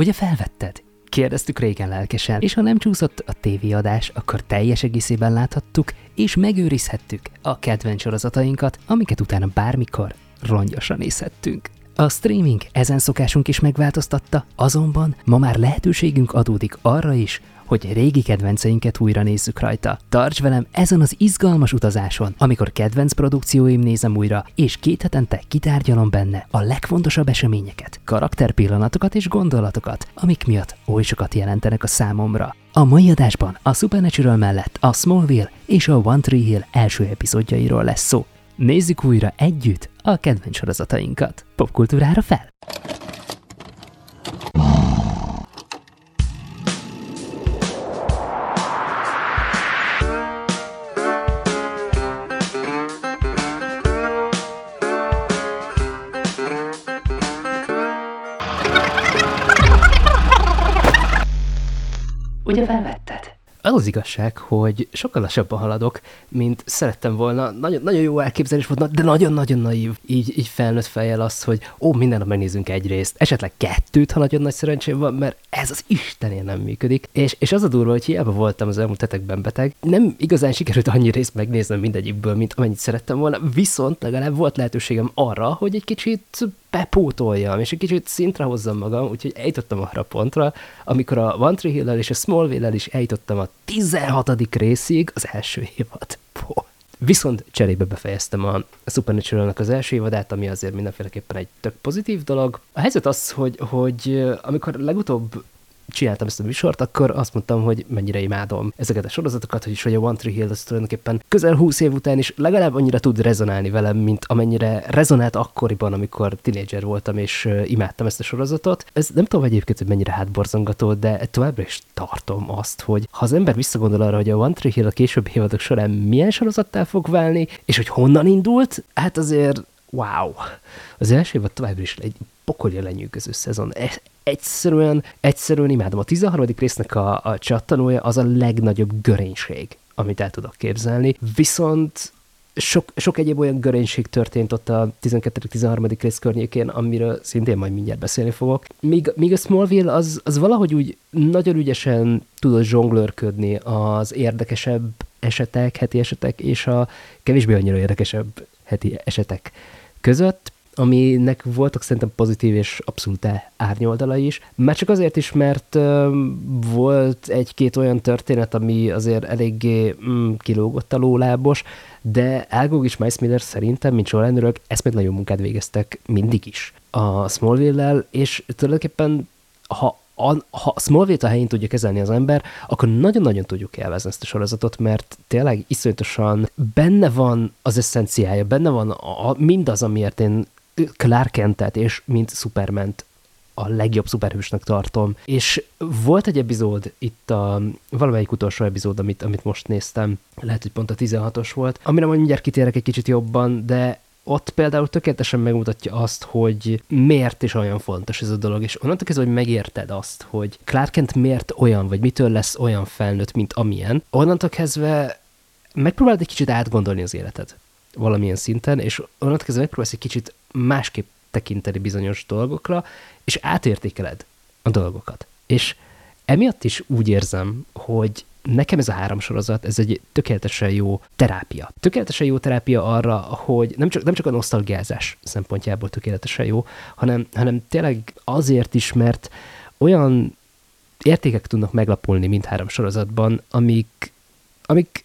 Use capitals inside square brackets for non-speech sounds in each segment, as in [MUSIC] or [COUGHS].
Ugye felvetted? Kérdeztük régen lelkesen, és ha nem csúszott a tévéadás, akkor teljes egészében láthattuk, és megőrizhettük a kedvenc sorozatainkat, amiket utána bármikor rongyosan nézhettünk. A streaming ezen szokásunk is megváltoztatta, azonban ma már lehetőségünk adódik arra is, hogy régi kedvenceinket újra nézzük rajta. Tarts velem ezen az izgalmas utazáson, amikor kedvenc produkcióim nézem újra, és két hetente kitárgyalom benne a legfontosabb eseményeket, karakterpillanatokat és gondolatokat, amik miatt oly sokat jelentenek a számomra. A mai adásban a Supernatural mellett a Smallville és a One Tree Hill első epizódjairól lesz szó. Nézzük újra együtt a kedvenc sorozatainkat. Popkultúrára fel! Az az igazság, hogy sokkal lassabban haladok, mint szerettem volna. Nagyon, nagyon jó elképzelés volt, de nagyon-nagyon naív. Így, így felnőtt fejjel azt, hogy ó, minden nap megnézünk egy részt, esetleg kettőt, ha nagyon nagy szerencsém van, mert ez az Istenén nem működik. És, és az a durva, hogy hiába voltam az elmúlt hetekben beteg, nem igazán sikerült annyi részt megnéznem mindegyikből, mint amennyit szerettem volna, viszont legalább volt lehetőségem arra, hogy egy kicsit bepótoljam, és egy kicsit szintre hozzam magam, úgyhogy eljutottam arra a pontra, amikor a One Tree Hill-el és a Smallville-el is eljutottam a 16. részig az első évad. Viszont cserébe befejeztem a supernatural az első évadát, ami azért mindenféleképpen egy tök pozitív dolog. A helyzet az, hogy, hogy amikor legutóbb csináltam ezt a műsort, akkor azt mondtam, hogy mennyire imádom ezeket a sorozatokat, hogy is, hogy a One Tree Hill az tulajdonképpen közel 20 év után is legalább annyira tud rezonálni velem, mint amennyire rezonált akkoriban, amikor tinédzser voltam, és imádtam ezt a sorozatot. Ez nem tudom egyébként, hogy mennyire hátborzongató, de továbbra is tartom azt, hogy ha az ember visszagondol arra, hogy a One Tree Hill a későbbi évadok során milyen sorozattá fog válni, és hogy honnan indult, hát azért wow. Az első évad továbbra is egy pokolja lenyűgöző szezon. Egyszerűen, egyszerűen imádom. A 13. résznek a, a csattanója az a legnagyobb görénység, amit el tudok képzelni. Viszont sok, sok egyéb olyan görénység történt ott a 12.-13. rész környékén, amiről szintén majd mindjárt beszélni fogok. Míg, míg a Smallville az, az valahogy úgy nagyon ügyesen tudott zsonglőrködni az érdekesebb esetek, heti esetek, és a kevésbé annyira érdekesebb heti esetek között aminek voltak szerintem pozitív és abszolút árnyoldala is. Már csak azért is, mert volt egy-két olyan történet, ami azért eléggé mm, kilógott a lólábos, de Elgog és Miles Miller szerintem, mint sorrendőrök, még nagyon munkát végeztek mindig is a Smallville-lel, és tulajdonképpen ha a, ha Smallville-t a helyén tudja kezelni az ember, akkor nagyon-nagyon tudjuk élvezni ezt a sorozatot, mert tényleg iszonyatosan benne van az eszenciája, benne van a, mindaz, amiért én Clark Kentet és mint superman a legjobb szuperhősnek tartom. És volt egy epizód, itt a valamelyik utolsó epizód, amit, amit most néztem, lehet, hogy pont a 16-os volt, amire majd mindjárt kitérek egy kicsit jobban, de ott például tökéletesen megmutatja azt, hogy miért is olyan fontos ez a dolog, és onnantól kezdve, hogy megérted azt, hogy Clark Kent miért olyan, vagy mitől lesz olyan felnőtt, mint amilyen, onnantól kezdve megpróbálod egy kicsit átgondolni az életed valamilyen szinten, és onnantól kezdve megpróbálsz egy kicsit másképp tekinteni bizonyos dolgokra, és átértékeled a dolgokat. És emiatt is úgy érzem, hogy nekem ez a három sorozat, ez egy tökéletesen jó terápia. Tökéletesen jó terápia arra, hogy nem csak, nem csak a nosztalgiázás szempontjából tökéletesen jó, hanem, hanem tényleg azért is, mert olyan értékek tudnak meglapulni mindhárom sorozatban, amik, amik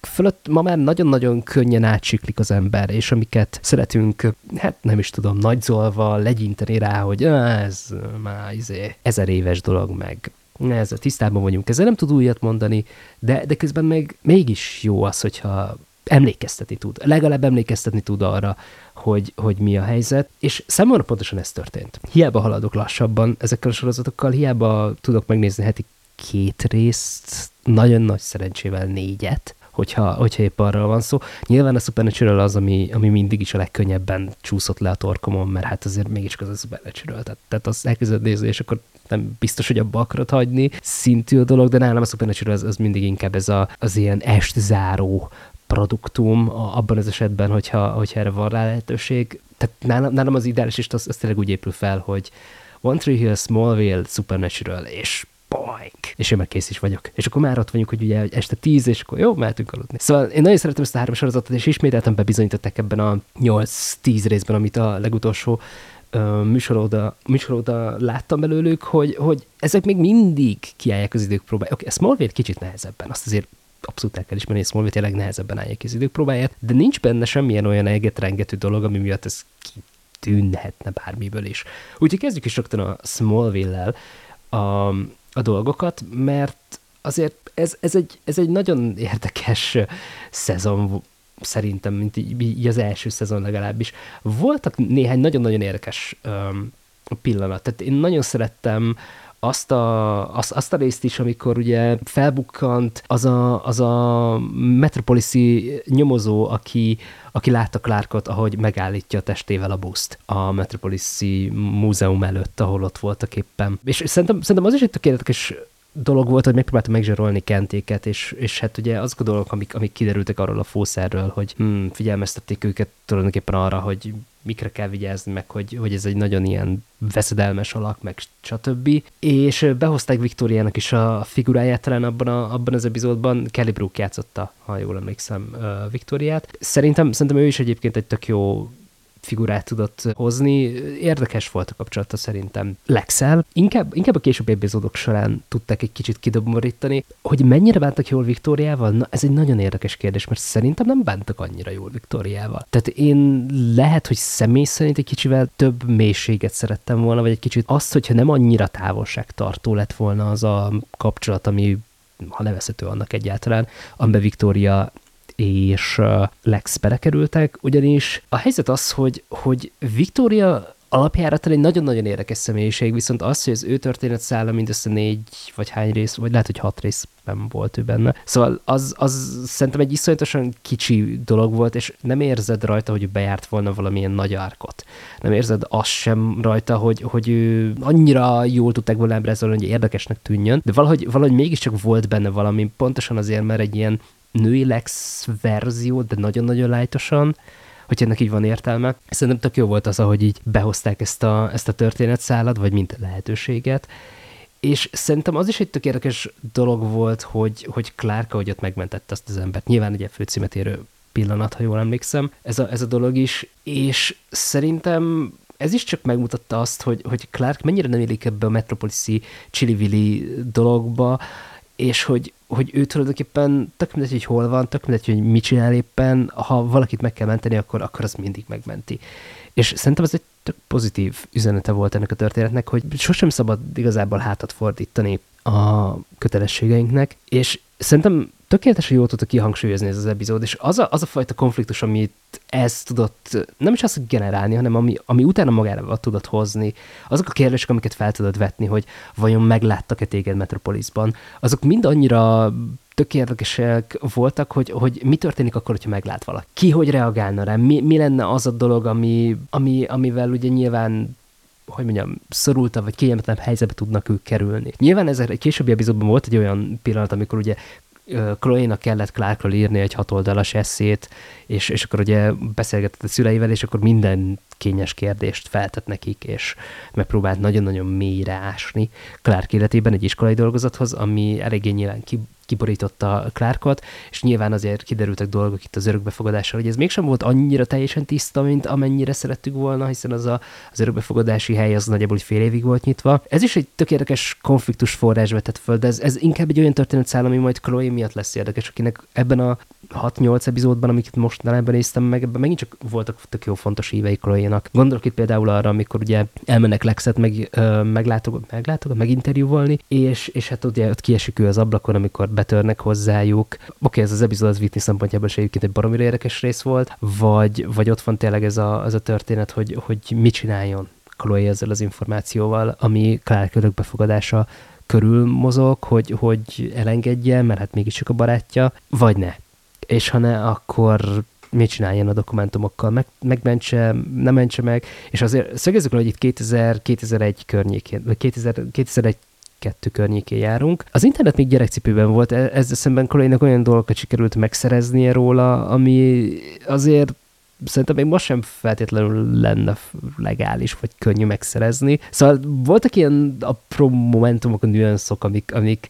fölött ma már nagyon-nagyon könnyen átsiklik az ember, és amiket szeretünk, hát nem is tudom, nagyzolva legyinteni rá, hogy ez már izé, ezer éves dolog, meg ezzel tisztában vagyunk, ezzel nem tud újat mondani, de, de közben meg mégis jó az, hogyha emlékeztetni tud, legalább emlékeztetni tud arra, hogy, hogy mi a helyzet, és számomra pontosan ez történt. Hiába haladok lassabban ezekkel a sorozatokkal, hiába tudok megnézni heti két részt, nagyon nagy szerencsével négyet, hogyha, hogyha épp arra van szó. Nyilván a Supernatural az, ami, ami mindig is a legkönnyebben csúszott le a torkomon, mert hát azért mégis az a Supernatural. Tehát, tehát azt elkezded nézni, és akkor nem biztos, hogy abba akarod hagyni szintű a dolog, de nálam a Supernatural az, az mindig inkább ez a, az ilyen estzáró produktum abban az esetben, hogyha, hogyha erre van rá lehetőség. Tehát nálam, nálam az ideális is az, az tényleg úgy épül fel, hogy One Tree Hill, Smallville, Supernatural, és boink! És én meg kész is vagyok. És akkor már ott vagyunk, hogy ugye este tíz, és akkor jó, mehetünk aludni. Szóval én nagyon szeretem ezt a három sorozatot, és ismételten bebizonyították ebben a 8-10 részben, amit a legutolsó műsoroda, műsoroda láttam belőlük, hogy, hogy ezek még mindig kiállják az idők próbáját. Oké, okay, Smallville kicsit nehezebben, azt azért abszolút el kell ismerni, hogy Smallville tényleg nehezebben állják az idők próbáját, de nincs benne semmilyen olyan egetrengető dolog, ami miatt ez kitűnhetne bármiből is. Úgyhogy kezdjük is rögtön a Smallville-lel a, a dolgokat, mert azért ez, ez, egy, ez egy nagyon érdekes szezon szerintem, mint így, az első szezon legalábbis. Voltak néhány nagyon-nagyon érdekes pillanat. Tehát én nagyon szerettem azt a, azt, azt a részt is, amikor ugye felbukkant az a, az a metropolisi nyomozó, aki, aki látta Clarkot, ahogy megállítja a testével a buszt a Metropolisi múzeum előtt, ahol ott voltak éppen. És szerintem, szerintem az is egy tökéletes dolog volt, hogy megpróbáltam megzsarolni kentéket, és, és hát ugye azok a dolgok, amik, amik kiderültek arról a fószerről, hogy hmm, figyelmeztették őket tulajdonképpen arra, hogy mikre kell vigyázni, meg hogy, hogy ez egy nagyon ilyen veszedelmes alak, meg stb. És behozták Viktoriának is a figuráját talán abban, a, abban az epizódban. Kelly Brook játszotta, ha jól emlékszem, Viktoriát. Szerintem, szerintem ő is egyébként egy tök jó figurát tudott hozni. Érdekes volt a kapcsolata szerintem Lexel. Inkább, inkább a későbbi epizódok során tudták egy kicsit kidomborítani, hogy mennyire bántak jól Viktóriával. Na, ez egy nagyon érdekes kérdés, mert szerintem nem bántak annyira jól Viktóriával. Tehát én lehet, hogy személy szerint egy kicsivel több mélységet szerettem volna, vagy egy kicsit azt, hogyha nem annyira távolságtartó lett volna az a kapcsolat, ami ha nevezhető annak egyáltalán, amiben Viktória és Lex belekerültek, ugyanis a helyzet az, hogy, hogy Victoria alapjáraton egy nagyon-nagyon érdekes személyiség, viszont az, hogy az ő történet szálla mindössze négy vagy hány rész, vagy lehet, hogy hat részben volt ő benne. Szóval az, az szerintem egy iszonyatosan kicsi dolog volt, és nem érzed rajta, hogy bejárt volna valamilyen nagy árkot. Nem érzed azt sem rajta, hogy, hogy ő annyira jól tudták volna ábrázolni, hogy érdekesnek tűnjön, de valahogy, valahogy mégiscsak volt benne valami, pontosan azért, mert egy ilyen női Lex verzió, de nagyon-nagyon lájtosan, hogy ennek így van értelme. Szerintem tök jó volt az, ahogy így behozták ezt a, ezt a történetszálat, vagy mint lehetőséget, és szerintem az is egy tök érdekes dolog volt, hogy, hogy Clark, ahogy ott megmentette azt az embert. Nyilván egy főcímet érő pillanat, ha jól emlékszem, ez a, ez a dolog is, és szerintem ez is csak megmutatta azt, hogy, hogy Clark mennyire nem élik ebbe a metropolisi Chili dologba, és hogy, hogy ő tulajdonképpen tök mindegy, hogy hol van, tök mindegy, hogy mit csinál éppen, ha valakit meg kell menteni, akkor, akkor az mindig megmenti. És szerintem ez egy tök pozitív üzenete volt ennek a történetnek, hogy sosem szabad igazából hátat fordítani a kötelességeinknek, és szerintem tökéletesen jól tudta kihangsúlyozni ez az epizód, és az a, az a fajta konfliktus, amit ez tudott, nem is azt generálni, hanem ami, ami utána magára tudott hozni, azok a kérdések, amiket fel tudod vetni, hogy vajon megláttak-e téged Metropolisban, azok mind annyira tök érdekesek voltak, hogy, hogy mi történik akkor, hogyha meglát valaki. Ki hogy reagálna rá, mi, mi lenne az a dolog, ami, ami, amivel ugye nyilván hogy mondjam, szorultabb vagy kényelmetlenebb helyzetbe tudnak ők kerülni. Nyilván ez egy későbbi epizódban volt egy olyan pillanat, amikor ugye Chloe-nak kellett Clarkról írni egy hatoldalas eszét, és, és akkor ugye beszélgetett a szüleivel, és akkor minden kényes kérdést feltett nekik, és megpróbált nagyon-nagyon mélyre ásni Clark életében egy iskolai dolgozathoz, ami eléggé nyilván kiborította Clarkot, és nyilván azért kiderültek dolgok itt az örökbefogadással, hogy ez mégsem volt annyira teljesen tiszta, mint amennyire szerettük volna, hiszen az a, az örökbefogadási hely az nagyjából fél évig volt nyitva. Ez is egy tökéletes konfliktus forrás vetett föl, de ez, ez inkább egy olyan történetszál, ami majd Chloe miatt lesz érdekes, akinek ebben a 6-8 epizódban, amiket most mostanában néztem meg, ebben megint csak voltak tök jó fontos hívei Chloe-nak. Gondolok itt például arra, amikor ugye elmennek Lexet meg, ö, meglátogat, meglátogat, meginterjúvolni, és, és hát ugye ott kiesik ő az ablakon, amikor betörnek hozzájuk. Oké, okay, ez az epizód az Whitney szempontjából is egyébként egy baromira érdekes rész volt, vagy, vagy ott van tényleg ez a, ez a történet, hogy, hogy mit csináljon Chloe ezzel az információval, ami Clark örökbefogadása körül mozog, hogy, hogy elengedje, mert hát mégiscsak a barátja, vagy ne. És ha ne, akkor mit csináljon a dokumentumokkal, meg, megmentse, nem mentse meg, és azért szögezzük le, hogy itt 2000, 2001 környékén, vagy 2000, 2001 kettő környékén járunk. Az internet még gyerekcipőben volt, e- ezzel szemben chloe olyan dolgokat sikerült megszereznie róla, ami azért szerintem még most sem feltétlenül lenne legális, vagy könnyű megszerezni. Szóval voltak ilyen apró momentumok, nüanszok, amik, amik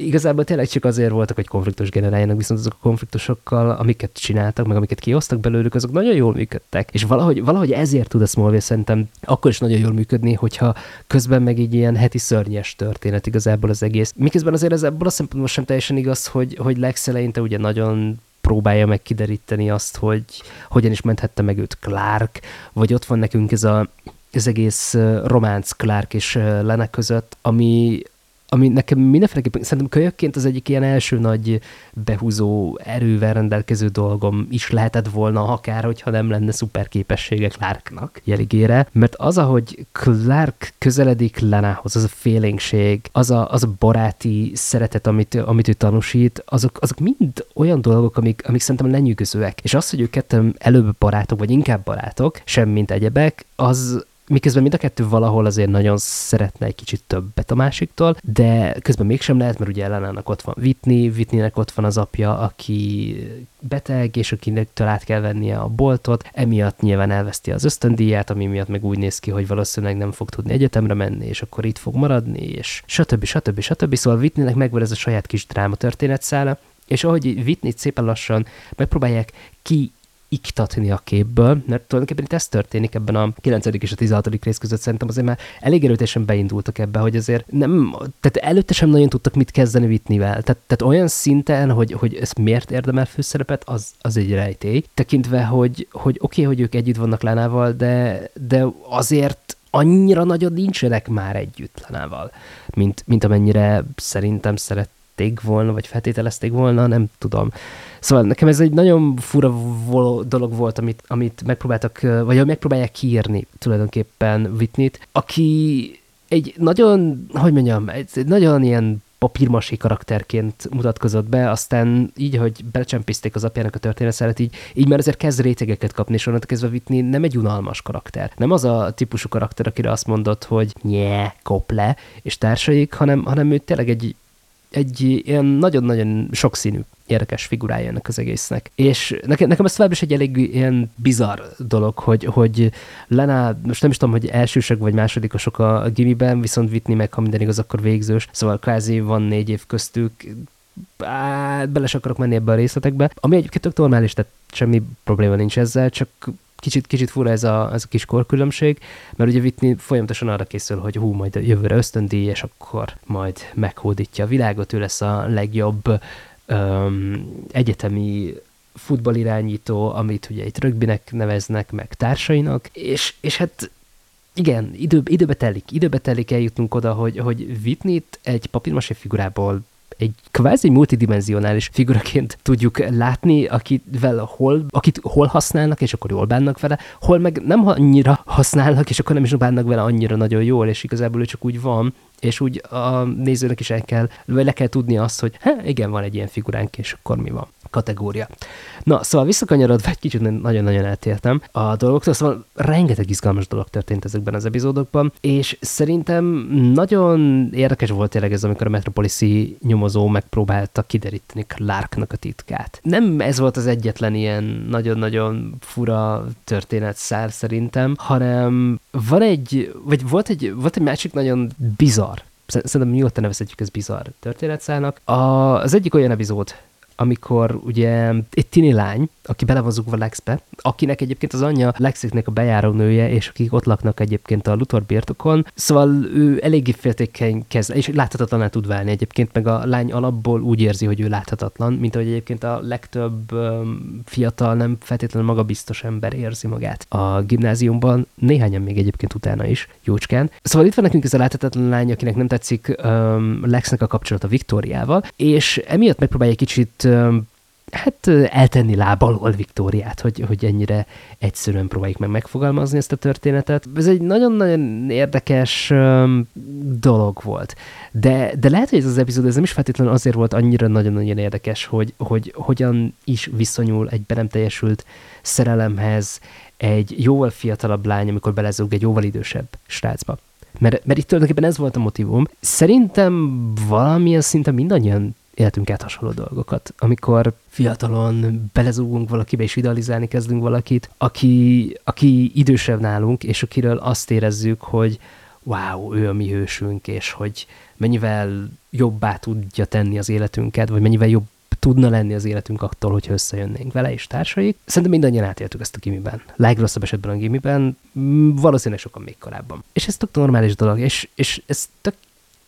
igazából tényleg csak azért voltak, hogy konfliktus generáljanak, viszont azok a konfliktusokkal, amiket csináltak, meg amiket kiosztak belőlük, azok nagyon jól működtek. És valahogy, valahogy ezért tud a Smallville szerintem akkor is nagyon jól működni, hogyha közben meg egy ilyen heti szörnyes történet igazából az egész. Miközben azért ez ebből a szempontból sem teljesen igaz, hogy, hogy Lex eleinte ugye nagyon próbálja meg kideríteni azt, hogy hogyan is menthette meg őt Clark, vagy ott van nekünk ez a az egész románc Clark és Lene között, ami, ami nekem mindenféleképpen, szerintem kölyökként az egyik ilyen első nagy behúzó erővel rendelkező dolgom is lehetett volna, akár hogyha nem lenne szuper képessége Clarknak jeligére, mert az, ahogy Clark közeledik Lenához, az a félénkség, az a, az a baráti szeretet, amit, amit ő tanúsít, azok, azok mind olyan dolgok, amik, amik szerintem lenyűgözőek. És az, hogy ők ketten előbb barátok, vagy inkább barátok, sem mint egyebek, az, miközben mind a kettő valahol azért nagyon szeretne egy kicsit többet a másiktól, de közben mégsem lehet, mert ugye ellenának ott van Whitney, Whitneynek ott van az apja, aki beteg, és akinek át kell vennie a boltot, emiatt nyilván elveszti az ösztöndíját, ami miatt meg úgy néz ki, hogy valószínűleg nem fog tudni egyetemre menni, és akkor itt fog maradni, és stb. stb. stb. Szóval Whitneynek megvan ez a saját kis dráma történetszála, és ahogy Whitney szépen lassan megpróbálják ki iktatni a képből, mert tulajdonképpen itt ez történik ebben a 9. és a 16. rész között, szerintem azért már elég erőteljesen beindultak ebbe, hogy azért nem, tehát előtte sem nagyon tudtak mit kezdeni Whitney-vel. Tehát, tehát olyan szinten, hogy, hogy ez miért érdemel főszerepet, az, az egy rejtély. Tekintve, hogy, hogy oké, okay, hogy ők együtt vannak Lánával, de, de azért annyira nagyon nincsenek már együtt Lánával, mint, mint amennyire szerintem szeret volna, vagy feltételezték volna, nem tudom. Szóval nekem ez egy nagyon fura dolog volt, amit, amit megpróbáltak, vagy megpróbálják kiírni tulajdonképpen Whitney-t, aki egy nagyon, hogy mondjam, egy nagyon ilyen papírmasi karakterként mutatkozott be, aztán így, hogy belecsempészték az apjának a történetszállát, így, így már azért kezd rétegeket kapni, és onnantól kezdve Whitney nem egy unalmas karakter. Nem az a típusú karakter, akire azt mondott, hogy nye, kop le, és társaik, hanem, hanem ő tényleg egy, egy ilyen nagyon-nagyon sokszínű érdekes figurája ennek az egésznek. És nekem, nekem ez tovább is egy elég ilyen bizarr dolog, hogy, hogy Lena, most nem is tudom, hogy elsősök vagy másodikosok a gimiben, viszont Whitney meg, ha minden igaz, akkor végzős, szóval kvázi van négy év köztük, hát bele akarok menni ebbe a részletekbe, ami egyébként tök normális, tehát semmi probléma nincs ezzel, csak kicsit, kicsit fura ez a, ez a kis korkülönbség, mert ugye Whitney folyamatosan arra készül, hogy hú, majd jövőre ösztöndíj, és akkor majd meghódítja a világot, ő lesz a legjobb um, egyetemi futballirányító, amit ugye itt rögbinek neveznek, meg társainak, és, és hát igen, idő, időbe telik, időbe telik eljutnunk oda, hogy, hogy Whitney-t egy papírmasé figurából egy kvázi multidimensionális figuraként tudjuk látni, akivel hol, akit hol használnak, és akkor jól bánnak vele, hol meg nem annyira használnak, és akkor nem is bánnak vele annyira nagyon jól, és igazából ő csak úgy van, és úgy a nézőnek is el kell, vagy le kell tudni azt, hogy hát igen, van egy ilyen figuránk, és akkor mi van kategória. Na, szóval visszakanyarodva egy kicsit nagyon-nagyon eltértem a dolgoktól, szóval rengeteg izgalmas dolog történt ezekben az epizódokban, és szerintem nagyon érdekes volt tényleg ez, amikor a Metropolisi nyomozó megpróbálta kideríteni Clarknak a titkát. Nem ez volt az egyetlen ilyen nagyon-nagyon fura szár szerintem, hanem van egy, vagy volt egy, volt egy másik nagyon bizarr szerintem nyugodtan nevezhetjük ezt bizarr történetszállnak. A, az egyik olyan epizód, amikor ugye egy tini lány, aki bele van zugva Lexbe, akinek egyébként az anyja Lexiknek a bejáró nője, és akik ott laknak egyébként a Luthor birtokon, szóval ő eléggé féltékeny kezd, és láthatatlaná tud válni egyébként, meg a lány alapból úgy érzi, hogy ő láthatatlan, mint ahogy egyébként a legtöbb um, fiatal, nem feltétlenül magabiztos ember érzi magát a gimnáziumban, néhányan még egyébként utána is, jócskán. Szóval itt van nekünk ez a láthatatlan lány, akinek nem tetszik um, Lexnek a kapcsolata Viktóriával, és emiatt megpróbálja kicsit hát eltenni lábalól Viktóriát, hogy, hogy ennyire egyszerűen próbáljuk meg megfogalmazni ezt a történetet. Ez egy nagyon-nagyon érdekes um, dolog volt. De, de lehet, hogy ez az epizód ez nem is feltétlenül azért volt annyira nagyon-nagyon érdekes, hogy, hogy hogyan is viszonyul egy be nem teljesült szerelemhez egy jóval fiatalabb lány, amikor belezúg egy jóval idősebb srácba. Mert, mert itt tulajdonképpen ez volt a motivum. Szerintem valamilyen szinten mindannyian életünk át hasonló dolgokat. Amikor fiatalon belezúgunk valakibe, és idealizálni kezdünk valakit, aki, aki idősebb nálunk, és akiről azt érezzük, hogy wow, ő a mi hősünk, és hogy mennyivel jobbá tudja tenni az életünket, vagy mennyivel jobb tudna lenni az életünk attól, hogy összejönnénk vele és társaik. Szerintem mindannyian átéltük ezt a gimiben. Legrosszabb esetben a gimiben, valószínűleg sokan még korábban. És ez tök normális dolog, és, és ez tök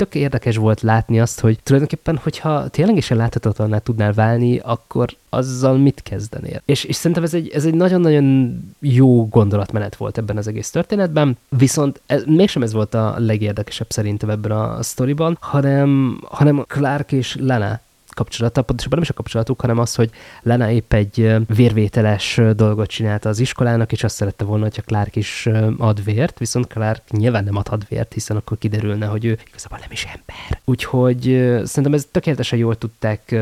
tök érdekes volt látni azt, hogy tulajdonképpen, hogyha tényleg is láthatatlaná tudnál válni, akkor azzal mit kezdenél? És, és szerintem ez egy, ez egy nagyon-nagyon jó gondolatmenet volt ebben az egész történetben, viszont ez, mégsem ez volt a legérdekesebb szerintem ebben a sztoriban, hanem, hanem Clark és Lana kapcsolata, pontosabban nem is a kapcsolatuk, hanem az, hogy Lena épp egy vérvételes dolgot csinálta az iskolának, és azt szerette volna, hogyha Clark is ad vért, viszont Clark nyilván nem adhat vért, hiszen akkor kiderülne, hogy ő igazából nem is ember. Úgyhogy szerintem ez tökéletesen jól tudták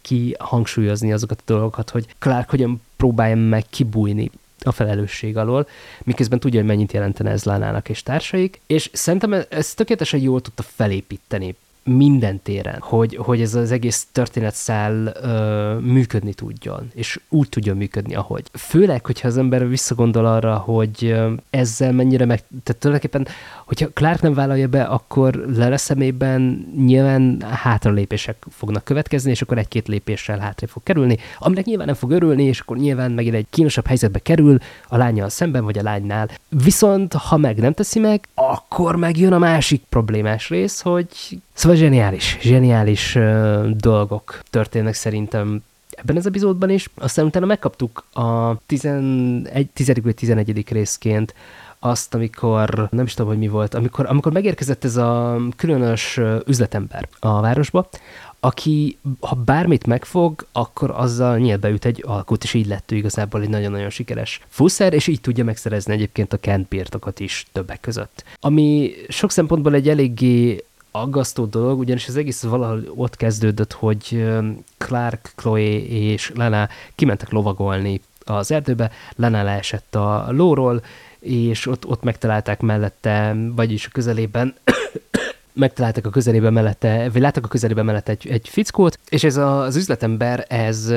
kihangsúlyozni azokat a dolgokat, hogy Clark hogyan próbálja meg kibújni a felelősség alól, miközben tudja, hogy mennyit jelentene ez Lánának és társaik, és szerintem ez tökéletesen jól tudta felépíteni minden téren, hogy, hogy ez az egész történetszál ö, működni tudjon, és úgy tudjon működni, ahogy. Főleg, hogyha az ember visszagondol arra, hogy ezzel mennyire meg... Tehát tulajdonképpen, hogyha Clark nem vállalja be, akkor Lele szemében nyilván hátralépések fognak következni, és akkor egy-két lépéssel hátra fog kerülni, aminek nyilván nem fog örülni, és akkor nyilván megint egy kínosabb helyzetbe kerül a lányjal szemben, vagy a lánynál. Viszont, ha meg nem teszi meg, akkor megjön a másik problémás rész, hogy Szóval zseniális, zseniális uh, dolgok történnek szerintem ebben az epizódban is. Aztán utána megkaptuk a 11, 10. vagy 11. részként azt, amikor, nem is tudom, hogy mi volt, amikor, amikor megérkezett ez a különös üzletember a városba, aki, ha bármit megfog, akkor azzal nyílt beüt egy alkut, és így lett ő igazából egy nagyon-nagyon sikeres fuszer, és így tudja megszerezni egyébként a Kent birtokat is többek között. Ami sok szempontból egy eléggé aggasztó dolog, ugyanis az egész valahol ott kezdődött, hogy Clark, Chloe és Lena kimentek lovagolni az erdőbe, Lena leesett a lóról, és ott, ott megtalálták mellette, vagyis a közelében megtaláltak a közelében mellette, vagy láttak a közelében mellette egy, egy fickót, és ez az üzletember, ez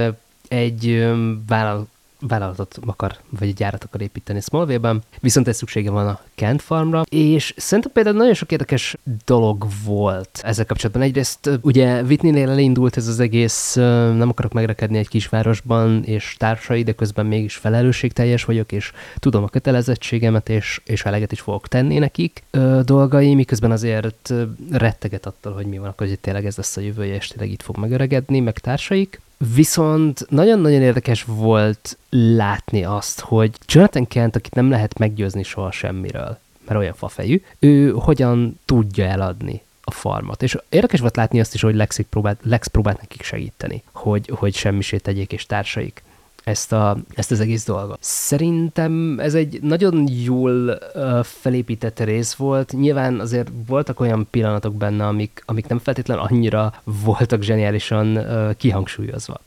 egy vállal, vállalatot akar, vagy egy gyárat akar építeni Smallville-ben, viszont ez szüksége van a Kent Farmra, és szerintem például nagyon sok érdekes dolog volt ezzel kapcsolatban. Egyrészt ugye Whitney-nél elindult ez az egész, nem akarok megrekedni egy kisvárosban, és társai, de közben mégis felelősségteljes vagyok, és tudom a kötelezettségemet, és, és eleget is fogok tenni nekik ö, dolgai, miközben azért retteget attól, hogy mi van, akkor hogy tényleg ez lesz a jövője, és tényleg itt fog megöregedni, meg társaik. Viszont nagyon-nagyon érdekes volt látni azt, hogy Jonathan Kent, akit nem lehet meggyőzni soha semmiről, mert olyan fafejű, ő hogyan tudja eladni a farmot. És érdekes volt látni azt is, hogy Lex próbált, Lex próbált nekik segíteni, hogy, hogy semmisét tegyék és társaik ezt, a, ezt az egész dolgot. Szerintem ez egy nagyon jól felépített rész volt. Nyilván azért voltak olyan pillanatok benne, amik, amik nem feltétlenül annyira voltak zseniálisan kihangsúlyozva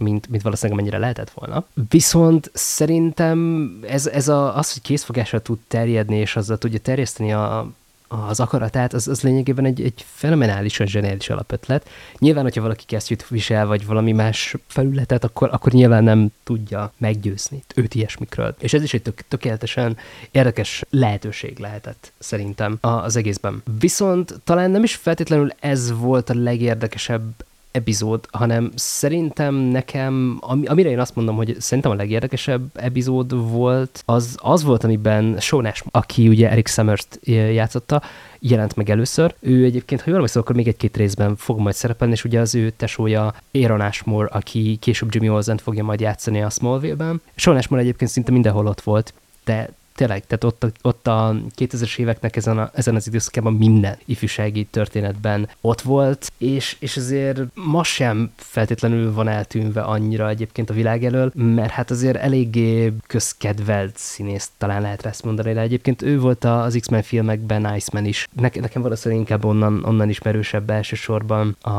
mint, mint valószínűleg mennyire lehetett volna. Viszont szerintem ez, ez a, az, hogy készfogásra tud terjedni, és azzal tudja terjeszteni a, az akaratát, az, az lényegében egy, egy fenomenálisan zseniális alapötlet. Nyilván, hogyha valaki kesztyűt visel, vagy valami más felületet, akkor, akkor nyilván nem tudja meggyőzni őt ilyesmikről. És ez is egy tök, tökéletesen érdekes lehetőség lehetett szerintem az egészben. Viszont talán nem is feltétlenül ez volt a legérdekesebb epizód, hanem szerintem nekem, ami, amire én azt mondom, hogy szerintem a legérdekesebb epizód volt, az, az volt, amiben Sean Ash, aki ugye Eric Summers-t játszotta, jelent meg először. Ő egyébként, ha jól emlékszem, akkor még egy-két részben fog majd szerepelni, és ugye az ő tesója Aaron Ashmore, aki később Jimmy olsen fogja majd játszani a Smallville-ben. Sean Ashmore egyébként szinte mindenhol ott volt, de tényleg, tehát ott, ott a 2000-es éveknek ezen, a, ezen az időszakában minden ifjúsági történetben ott volt, és, és azért ma sem feltétlenül van eltűnve annyira egyébként a világ elől, mert hát azért eléggé közkedvelt színész, talán lehet ezt mondani, de egyébként ő volt az X-Men filmekben Iceman is. Ne, nekem valószínűleg inkább onnan, onnan ismerősebb elsősorban a,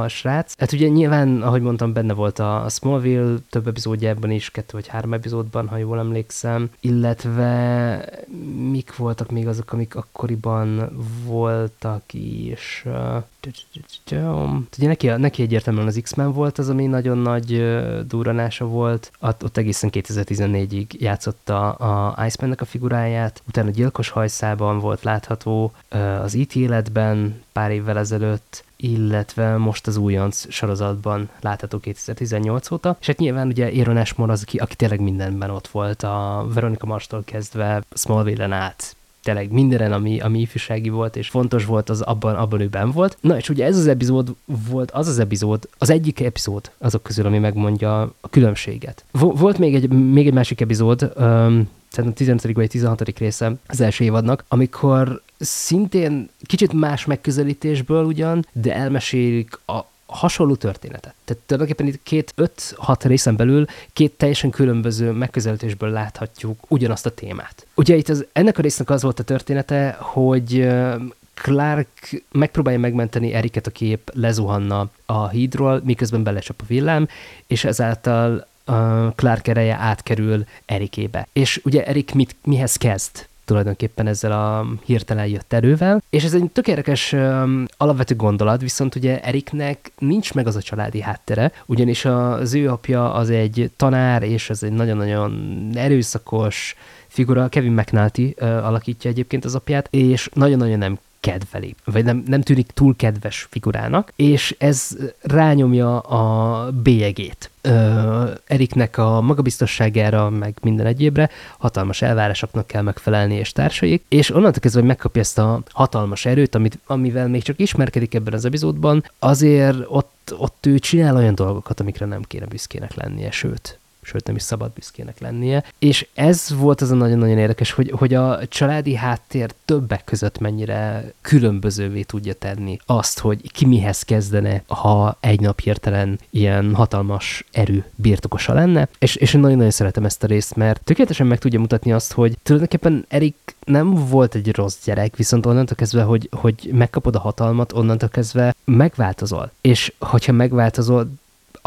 a srác. Hát ugye nyilván, ahogy mondtam, benne volt a, a Smallville több epizódjában is, kettő vagy három epizódban, ha jól emlékszem, illetve mik voltak még azok, amik akkoriban voltak is? Ugye neki, neki egyértelműen az X-Men volt az, ami nagyon nagy duranása volt. Ott, ott egészen 2014-ig játszotta a Iceman-nek a figuráját, utána Gyilkos hajszában volt látható, az IT életben pár évvel ezelőtt, illetve most az újonc sorozatban látható 2018 óta, és hát nyilván ugye Aaron Ashmore az, aki, aki tényleg mindenben ott volt, a Veronica Mars-tól kezdve Smallville-en át, tényleg mindenen, ami, ami ifjúsági volt, és fontos volt, az abban, abban ő ben volt. Na, és ugye ez az epizód volt az az epizód, az egyik epizód azok közül, ami megmondja a különbséget. Volt még egy, még egy másik epizód, um, szerintem 15. vagy 16. része az első évadnak, amikor szintén kicsit más megközelítésből ugyan, de elmesélik a hasonló történetet. Tehát tulajdonképpen itt két, öt-hat részen belül két teljesen különböző megközelítésből láthatjuk ugyanazt a témát. Ugye itt az, ennek a résznek az volt a története, hogy Clark megpróbálja megmenteni Eriket, a kép lezuhanna a hídról, miközben belecsap a villám, és ezáltal Clark ereje átkerül Erikébe. És ugye Erik mit, mihez kezd? Tulajdonképpen ezzel a hirtelen jött erővel, és ez egy tökéletes um, alapvető gondolat, viszont ugye Eriknek nincs meg az a családi háttere, ugyanis az ő apja az egy tanár, és ez egy nagyon-nagyon erőszakos figura, Kevin McNulty uh, alakítja egyébként az apját, és nagyon-nagyon nem kedveli, vagy nem, nem tűnik túl kedves figurának, és ez rányomja a bélyegét. Ö, Eriknek a magabiztosságára, meg minden egyébre hatalmas elvárásoknak kell megfelelni és társaik, és onnantól kezdve, hogy megkapja ezt a hatalmas erőt, amit, amivel még csak ismerkedik ebben az epizódban, azért ott, ott ő csinál olyan dolgokat, amikre nem kéne büszkének lennie, sőt, sőt nem is szabad büszkének lennie. És ez volt az a nagyon-nagyon érdekes, hogy, hogy a családi háttér többek között mennyire különbözővé tudja tenni azt, hogy ki mihez kezdene, ha egy nap hirtelen ilyen hatalmas erő birtokosa lenne. És, és én nagyon-nagyon szeretem ezt a részt, mert tökéletesen meg tudja mutatni azt, hogy tulajdonképpen Erik nem volt egy rossz gyerek, viszont onnantól kezdve, hogy, hogy megkapod a hatalmat, onnantól kezdve megváltozol. És hogyha megváltozol,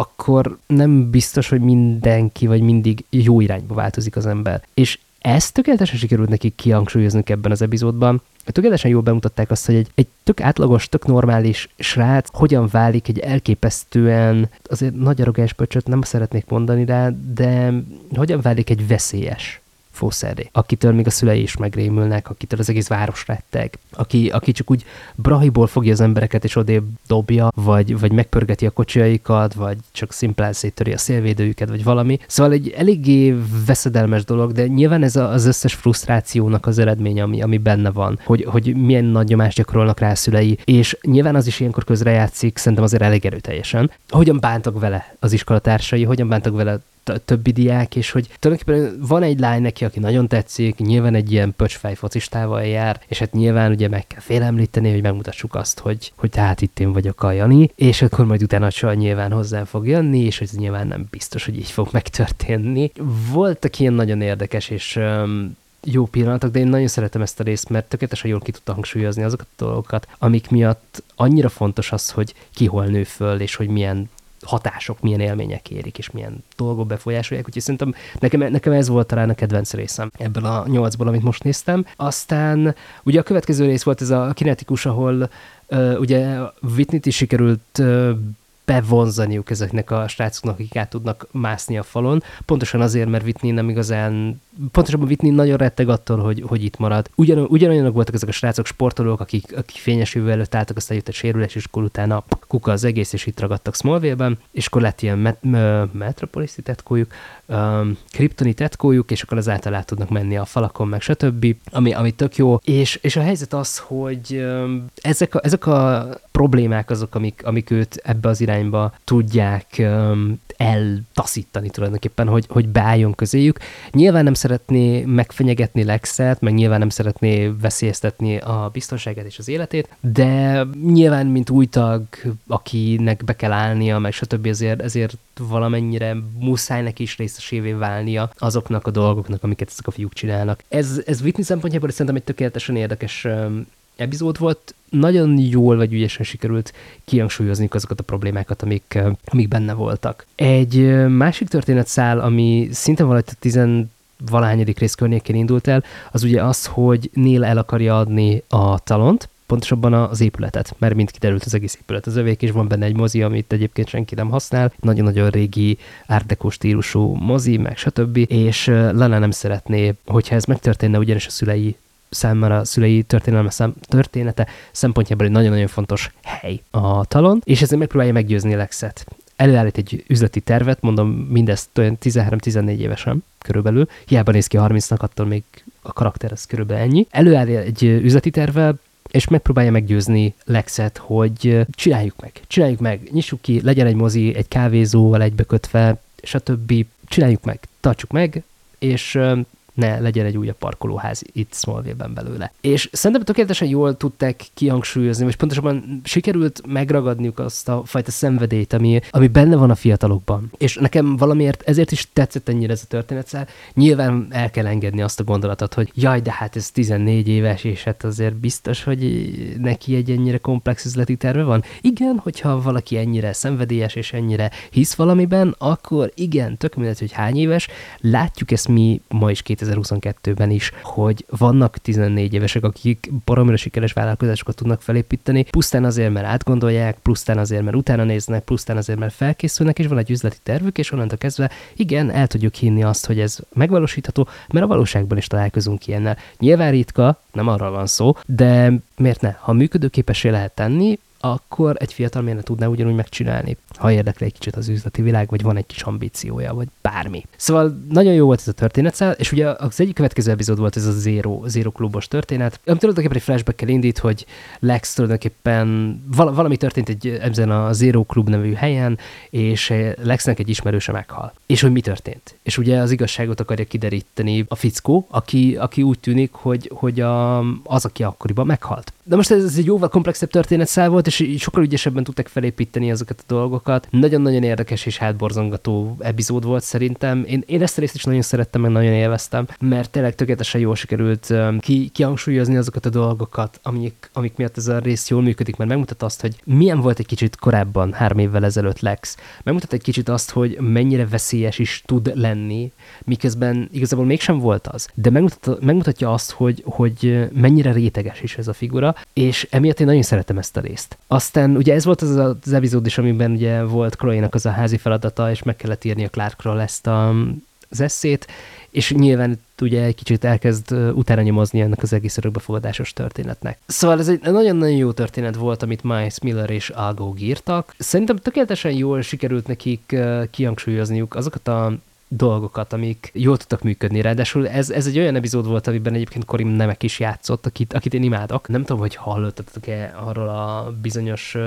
akkor nem biztos, hogy mindenki vagy mindig jó irányba változik az ember. És ezt tökéletesen sikerült nekik kihangsúlyozni ebben az epizódban. Tökéletesen jól bemutatták azt, hogy egy, egy tök átlagos, tök normális srác hogyan válik egy elképesztően, azért nagy arrogáns pöcsöt nem szeretnék mondani rá, de hogyan válik egy veszélyes fószerré, akitől még a szülei is megrémülnek, akitől az egész város retteg, aki, aki csak úgy brahiból fogja az embereket és odébb dobja, vagy, vagy megpörgeti a kocsiaikat, vagy csak szimplán széttöri a szélvédőjüket, vagy valami. Szóval egy eléggé veszedelmes dolog, de nyilván ez az összes frusztrációnak az eredmény, ami, ami benne van, hogy, hogy milyen nagy nyomást gyakorolnak rá a szülei, és nyilván az is ilyenkor közrejátszik, szerintem azért elég erőteljesen. Hogyan bántak vele az iskolatársai, hogyan bántak vele többi diák, és hogy tulajdonképpen van egy lány neki, aki nagyon tetszik, nyilván egy ilyen pöcsfej focistával jár, és hát nyilván ugye meg kell félemlíteni, hogy megmutassuk azt, hogy, hogy tehát itt én vagyok a Jani, és akkor majd utána a nyilván hozzám fog jönni, és ez nyilván nem biztos, hogy így fog [LAUGHS] megtörténni. Voltak ilyen nagyon érdekes és um, jó pillanatok, de én nagyon szeretem ezt a részt, mert tökéletesen jól ki tudta hangsúlyozni azokat a dolgokat, amik miatt annyira fontos az, hogy ki hol nő föl, és hogy milyen hatások, milyen élmények érik, és milyen dolgok befolyásolják, úgyhogy szerintem nekem, nekem ez volt talán a kedvenc részem ebből a nyolcból, amit most néztem. Aztán ugye a következő rész volt ez a kinetikus, ahol uh, ugye Whitney-t is sikerült uh, bevonzaniuk ezeknek a srácoknak, akik át tudnak mászni a falon. Pontosan azért, mert Whitney nem igazán, pontosabban Whitney nagyon retteg attól, hogy, hogy itt marad. Ugyan, ugyanolyanok voltak ezek a srácok sportolók, akik, akik fényes jövő előtt álltak, aztán jött egy sérülés, és akkor utána kuka az egész, és itt ragadtak Smallville-ben, és akkor lett ilyen met, metropoliszi tetkójuk, um, kriptoni tetkójuk, és akkor azáltal át tudnak menni a falakon, meg stb., ami, ami tök jó. És, és a helyzet az, hogy um, ezek, a, ezek a problémák azok, amik, amik őt ebbe az irányba tudják um, eltaszítani tulajdonképpen, hogy, hogy beálljon közéjük. Nyilván nem szeretné megfenyegetni Lexet, meg nyilván nem szeretné veszélyeztetni a biztonságát és az életét, de nyilván, mint új tag, akinek be kell állnia, meg stb. ezért, ezért valamennyire muszáj neki is részesévé válnia azoknak a dolgoknak, amiket ezek a fiúk csinálnak. Ez, ez Whitney szempontjából szerintem egy tökéletesen érdekes epizód volt, nagyon jól vagy ügyesen sikerült kihangsúlyozni azokat a problémákat, amik, amik benne voltak. Egy másik történet száll, ami szinte valahogy a valahányadik rész környékén indult el, az ugye az, hogy Neil el akarja adni a talont, pontosabban az épületet, mert mint kiderült az egész épület az övék, és van benne egy mozi, amit egyébként senki nem használ, nagyon-nagyon régi árdekó stílusú mozi, meg stb. És Lana nem szeretné, hogyha ez megtörténne, ugyanis a szülei számára a szülei történelme szám, története szempontjából egy nagyon-nagyon fontos hely a talon, és ezért megpróbálja meggyőzni Lexet. Előállít egy üzleti tervet, mondom mindezt olyan 13-14 évesen körülbelül, hiába néz ki 30-nak, attól még a karakter az körülbelül ennyi. Előállít egy üzleti terve, és megpróbálja meggyőzni Lexet, hogy csináljuk meg, csináljuk meg, nyissuk ki, legyen egy mozi, egy kávézóval egybekötve, stb. Csináljuk meg, tartsuk meg, és ne legyen egy újabb parkolóház itt Smallville-ben belőle. És szerintem tökéletesen jól tudták kihangsúlyozni, és pontosabban sikerült megragadniuk azt a fajta szenvedélyt, ami, ami benne van a fiatalokban. És nekem valamiért ezért is tetszett ennyire ez a történet, nyilván el kell engedni azt a gondolatot, hogy jaj, de hát ez 14 éves, és hát azért biztos, hogy neki egy ennyire komplex üzleti terve van. Igen, hogyha valaki ennyire szenvedélyes és ennyire hisz valamiben, akkor igen, tök mindegy, hogy hány éves, látjuk ezt mi ma is 2022-ben is, hogy vannak 14 évesek, akik baromira sikeres vállalkozásokat tudnak felépíteni, pusztán azért, mert átgondolják, pusztán azért, mert utána néznek, pusztán azért, mert felkészülnek, és van egy üzleti tervük, és onnantól kezdve igen, el tudjuk hinni azt, hogy ez megvalósítható, mert a valóságban is találkozunk ilyennel. Nyilván ritka, nem arra van szó, de miért ne? Ha működőképessé lehet tenni, akkor egy fiatal miért ne tudná ugyanúgy megcsinálni, ha érdekli egy kicsit az üzleti világ, vagy van egy kis ambíciója, vagy bármi. Szóval nagyon jó volt ez a történet, és ugye az egyik következő epizód volt ez a Zero, Zero klubos történet, ami tulajdonképpen egy flashback indít, hogy Lex tulajdonképpen val- valami történt egy, ezen a Zero klub nevű helyen, és Lexnek egy ismerőse meghal. És hogy mi történt? És ugye az igazságot akarja kideríteni a fickó, aki, aki úgy tűnik, hogy, hogy a, az, aki akkoriban meghalt. De most ez, ez egy jóval komplexebb történetszál volt, és sokkal ügyesebben tudtak felépíteni azokat a dolgokat. Nagyon-nagyon érdekes és hátborzongató epizód volt szerintem. Én, én ezt a részt is nagyon szerettem, meg nagyon élveztem, mert tényleg tökéletesen jól sikerült ki, kihangsúlyozni azokat a dolgokat, amik, amik miatt ez a rész jól működik, mert megmutat azt, hogy milyen volt egy kicsit korábban, három évvel ezelőtt Lex. Megmutat egy kicsit azt, hogy mennyire veszélyes is tud lenni, miközben igazából mégsem volt az. De megmutat, megmutatja azt, hogy, hogy mennyire réteges is ez a figura, és emiatt én nagyon szeretem ezt a részt. Aztán ugye ez volt az az epizód is, amiben ugye volt Chloe-nak az a házi feladata, és meg kellett írni a Clarkról ezt a, az eszét, és nyilván ugye egy kicsit elkezd utána nyomozni ennek az egész örökbefogadásos történetnek. Szóval ez egy nagyon-nagyon jó történet volt, amit Miles Miller és Algo írtak. Szerintem tökéletesen jól sikerült nekik kihangsúlyozniuk azokat a dolgokat, amik jól tudtak működni. Ráadásul ez, ez egy olyan epizód volt, amiben egyébként Korim Nemek is játszott, akit, akit én imádok. Nem tudom, hogy hallottatok-e arról a bizonyos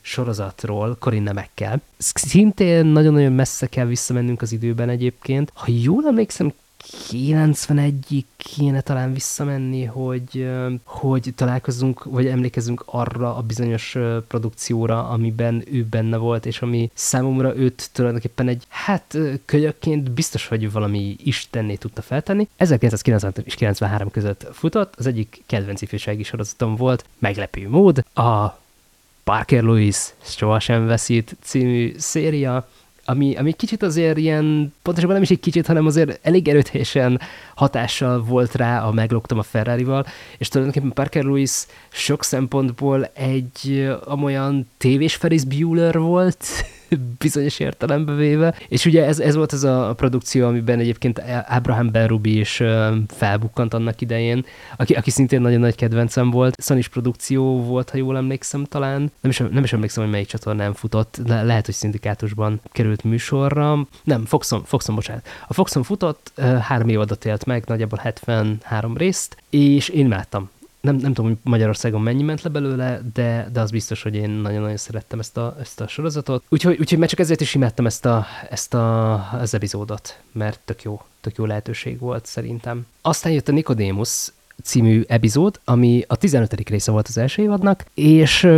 sorozatról, Korin Nemekkel. Szintén nagyon-nagyon messze kell visszamennünk az időben egyébként. Ha jól emlékszem, 91-ig kéne talán visszamenni, hogy, hogy találkozunk, vagy emlékezünk arra a bizonyos produkcióra, amiben ő benne volt, és ami számomra őt tulajdonképpen egy, hát kölyökként biztos, hogy valami istenné tudta feltenni. 1990 és 93 között futott, az egyik kedvenc ifjúsági sorozatom volt, meglepő mód, a Parker Lewis sohasem veszít című széria, ami, ami kicsit azért ilyen, pontosabban nem is egy kicsit, hanem azért elég erőteljesen hatással volt rá a Megloktam a Ferrari-val, és tulajdonképpen Parker Lewis sok szempontból egy amolyan tévés Ferris Bueller volt, [LAUGHS] bizonyos értelembe véve. És ugye ez, ez volt az a produkció, amiben egyébként Abraham Benrubi is felbukkant annak idején, aki, aki szintén nagyon nagy kedvencem volt. sony produkció volt, ha jól emlékszem talán. Nem is, nem is emlékszem, hogy melyik csatornán futott, Le, lehet, hogy szindikátusban került műsorra. Nem, Foxon, Foxon, bocsánat. A Foxon futott, három évadot élt meg, nagyjából 73 részt, és én imádtam nem, nem tudom, hogy Magyarországon mennyi ment le belőle, de, de az biztos, hogy én nagyon-nagyon szerettem ezt a, ezt a sorozatot. Úgyhogy, úgyhogy már csak ezért is imádtam ezt, a, ezt a, az epizódot, mert tök jó, tök jó lehetőség volt szerintem. Aztán jött a Nicodemus című epizód, ami a 15. része volt az első évadnak, és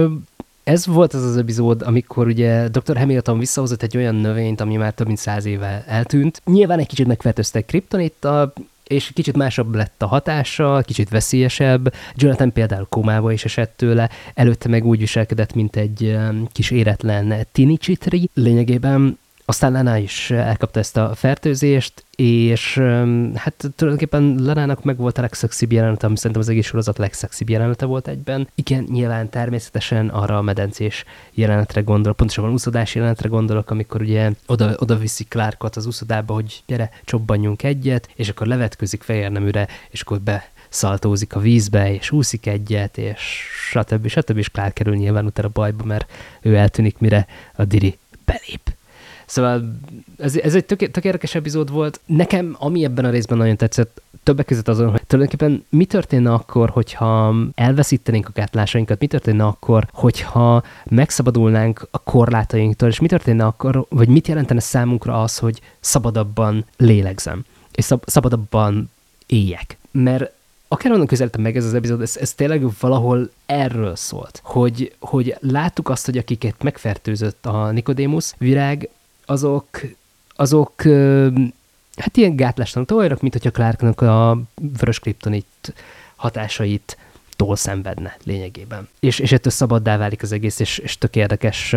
ez volt az az epizód, amikor ugye Dr. Hamilton visszahozott egy olyan növényt, ami már több mint száz éve eltűnt. Nyilván egy kicsit megfertőztek kriptonittal, és kicsit másabb lett a hatása, kicsit veszélyesebb. Jonathan például komába is esett tőle, előtte meg úgy viselkedett, mint egy kis éretlen tinicsitri. Lényegében Aztán Lana is elkapta ezt a fertőzést, és hát tulajdonképpen Lenának meg volt a legszexibb jelenete, ami szerintem az egész sorozat legszexibb jelenete volt egyben. Igen, nyilván természetesen arra a medencés jelenetre gondol, pontosabban úszodás jelenetre gondolok, amikor ugye oda, oda viszi Clarkot az úszodába, hogy gyere, csobbanjunk egyet, és akkor levetközik fehérneműre, és akkor be szaltózik a vízbe, és úszik egyet, és stb. stb. és Clark kerül nyilván utána bajba, mert ő eltűnik, mire a Diri belép. Szóval ez, ez egy tök, tök érdekes epizód volt. Nekem, ami ebben a részben nagyon tetszett, többek között azon, hogy tulajdonképpen mi történne akkor, hogyha elveszítenénk a gátlásainkat, mi történne akkor, hogyha megszabadulnánk a korlátainktól, és mi történne akkor, vagy mit jelentene számunkra az, hogy szabadabban lélegzem, és szab- szabadabban éljek. Mert akár közelítem meg ez az epizód, ez, ez tényleg valahol erről szólt, hogy, hogy láttuk azt, hogy akiket megfertőzött a Nikodémus virág, azok, azok hát ilyen gátlástalanok, olyanok, mint hogyha Clarknak a vörös kriptonit hatásait tól szenvedne lényegében. És, és ettől szabaddá válik az egész, és, és tök érdekes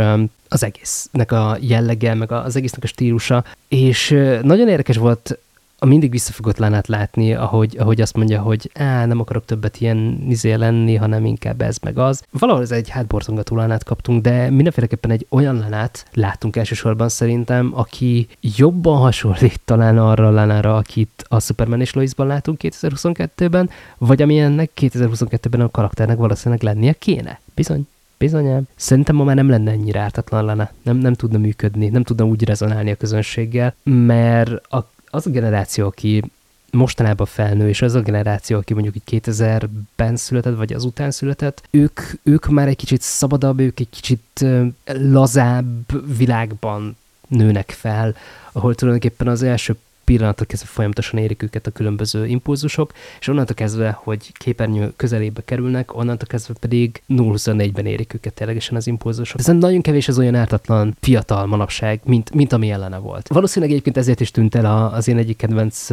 az egésznek a jellege, meg az egésznek a stílusa, és nagyon érdekes volt a mindig visszafogott lánát látni, ahogy, ahogy azt mondja, hogy á, nem akarok többet ilyen nizé lenni, hanem inkább ez meg az. Valahol ez egy hátborzongató lánát kaptunk, de mindenféleképpen egy olyan lánát láttunk elsősorban szerintem, aki jobban hasonlít talán arra a lánára, akit a Superman és Loisban látunk 2022-ben, vagy amilyennek 2022-ben a karakternek valószínűleg lennie kéne. Bizony. Bizonyám. Szerintem ma már nem lenne ennyire ártatlan lenne. Nem, nem tudna működni, nem tudna úgy rezonálni a közönséggel, mert a az a generáció, aki mostanában felnő, és az a generáció, aki mondjuk így 2000-ben született, vagy az után született, ők, ők már egy kicsit szabadabb, ők egy kicsit lazább világban nőnek fel, ahol tulajdonképpen az első pillanattól kezdve folyamatosan érik őket a különböző impulzusok, és onnantól kezdve, hogy képernyő közelébe kerülnek, onnantól kezdve pedig 0-24-ben érik őket ténylegesen az impulzusok. Ez nagyon kevés az olyan ártatlan fiatal manapság, mint, mint ami ellene volt. Valószínűleg egyébként ezért is tűnt el az én egyik kedvenc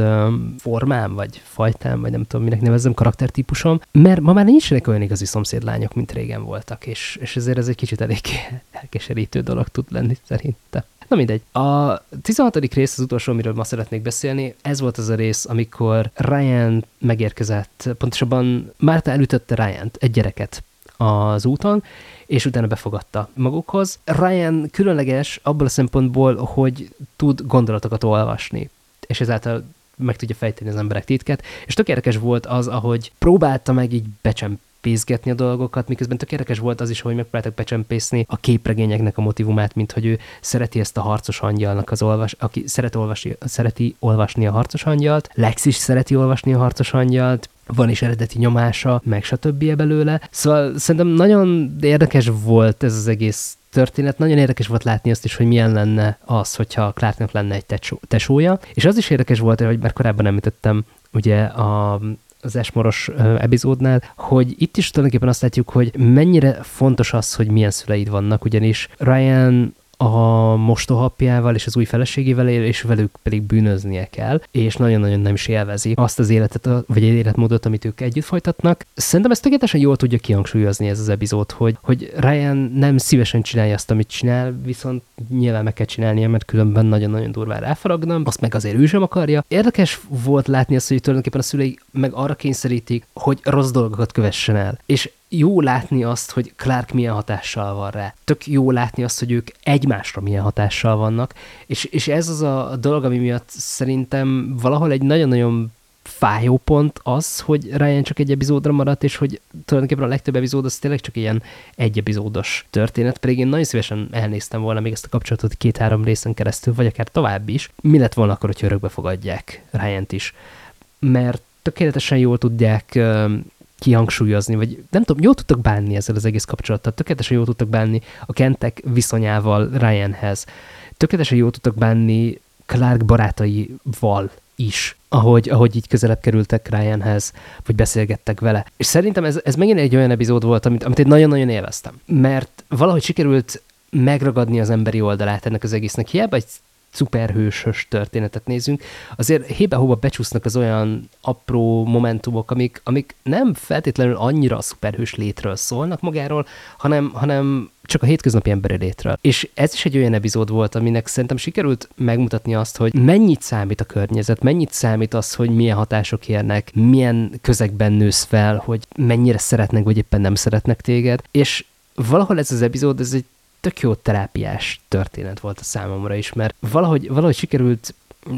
formám, vagy fajtám, vagy nem tudom, minek nevezzem, karaktertípusom, mert ma már nincsenek olyan igazi szomszédlányok, mint régen voltak, és, és ezért ez egy kicsit elég [LAUGHS] elkeserítő dolog tud lenni szerintem. Na mindegy. A 16. rész az utolsó, amiről ma szeretnék beszélni. Ez volt az a rész, amikor Ryan megérkezett, pontosabban Márta elütötte Ryan-t, egy gyereket az úton, és utána befogadta magukhoz. Ryan különleges abból a szempontból, hogy tud gondolatokat olvasni, és ezáltal meg tudja fejteni az emberek titkát, és tökéletes volt az, ahogy próbálta meg így becsem pészgetni a dolgokat, miközben tök érdekes volt az is, hogy megpróbáltak becsempészni a képregényeknek a motivumát, mint hogy ő szereti ezt a harcos angyalnak az olvas, aki szeret olvasni, szereti olvasni a harcos angyalt, Lex is szereti olvasni a harcos angyalt, van is eredeti nyomása, meg stb. belőle. Szóval szerintem nagyon érdekes volt ez az egész történet. Nagyon érdekes volt látni azt is, hogy milyen lenne az, hogyha Clarknak lenne egy tesója. És az is érdekes volt, hogy már korábban említettem, ugye a az Esmoros epizódnál, hogy itt is tulajdonképpen azt látjuk, hogy mennyire fontos az, hogy milyen szüleid vannak, ugyanis Ryan a mostohapjával és az új feleségével él, és velük pedig bűnöznie kell, és nagyon-nagyon nem is élvezi azt az életet, vagy egy életmódot, amit ők együtt folytatnak. Szerintem ezt tökéletesen jól tudja kihangsúlyozni ez az epizód, hogy, hogy Ryan nem szívesen csinálja azt, amit csinál, viszont nyilván meg kell csinálnia, mert különben nagyon-nagyon durván ráfaragnam, azt meg azért ő sem akarja. Érdekes volt látni azt, hogy tulajdonképpen a szülei meg arra kényszerítik, hogy rossz dolgokat kövessen el. És jó látni azt, hogy Clark milyen hatással van rá. Tök jó látni azt, hogy ők egymásra milyen hatással vannak, és, és ez az a dolog, ami miatt szerintem valahol egy nagyon-nagyon fájó pont az, hogy Ryan csak egy epizódra maradt, és hogy tulajdonképpen a legtöbb epizód az tényleg csak ilyen egy epizódos történet, pedig én nagyon szívesen elnéztem volna még ezt a kapcsolatot két-három részen keresztül, vagy akár tovább is. Mi lett volna akkor, hogy örökbe fogadják ryan is? Mert tökéletesen jól tudják kihangsúlyozni, vagy nem tudom, jól tudtak bánni ezzel az egész kapcsolattal, tökéletesen jól tudtak bánni a Kentek viszonyával Ryanhez, tökéletesen jól tudtak bánni Clark barátaival is, ahogy, ahogy így közelebb kerültek Ryanhez, vagy beszélgettek vele. És szerintem ez, ez megint egy olyan epizód volt, amit, amit én nagyon-nagyon élveztem. Mert valahogy sikerült megragadni az emberi oldalát ennek az egésznek. Hiába egy szuperhősös történetet nézünk, azért hébe-hóba becsúsznak az olyan apró momentumok, amik, amik nem feltétlenül annyira a szuperhős létről szólnak magáról, hanem, hanem csak a hétköznapi emberi létről. És ez is egy olyan epizód volt, aminek szerintem sikerült megmutatni azt, hogy mennyit számít a környezet, mennyit számít az, hogy milyen hatások érnek, milyen közegben nősz fel, hogy mennyire szeretnek, vagy éppen nem szeretnek téged. És valahol ez az epizód, ez egy tök jó terápiás történet volt a számomra is, mert valahogy, valahogy sikerült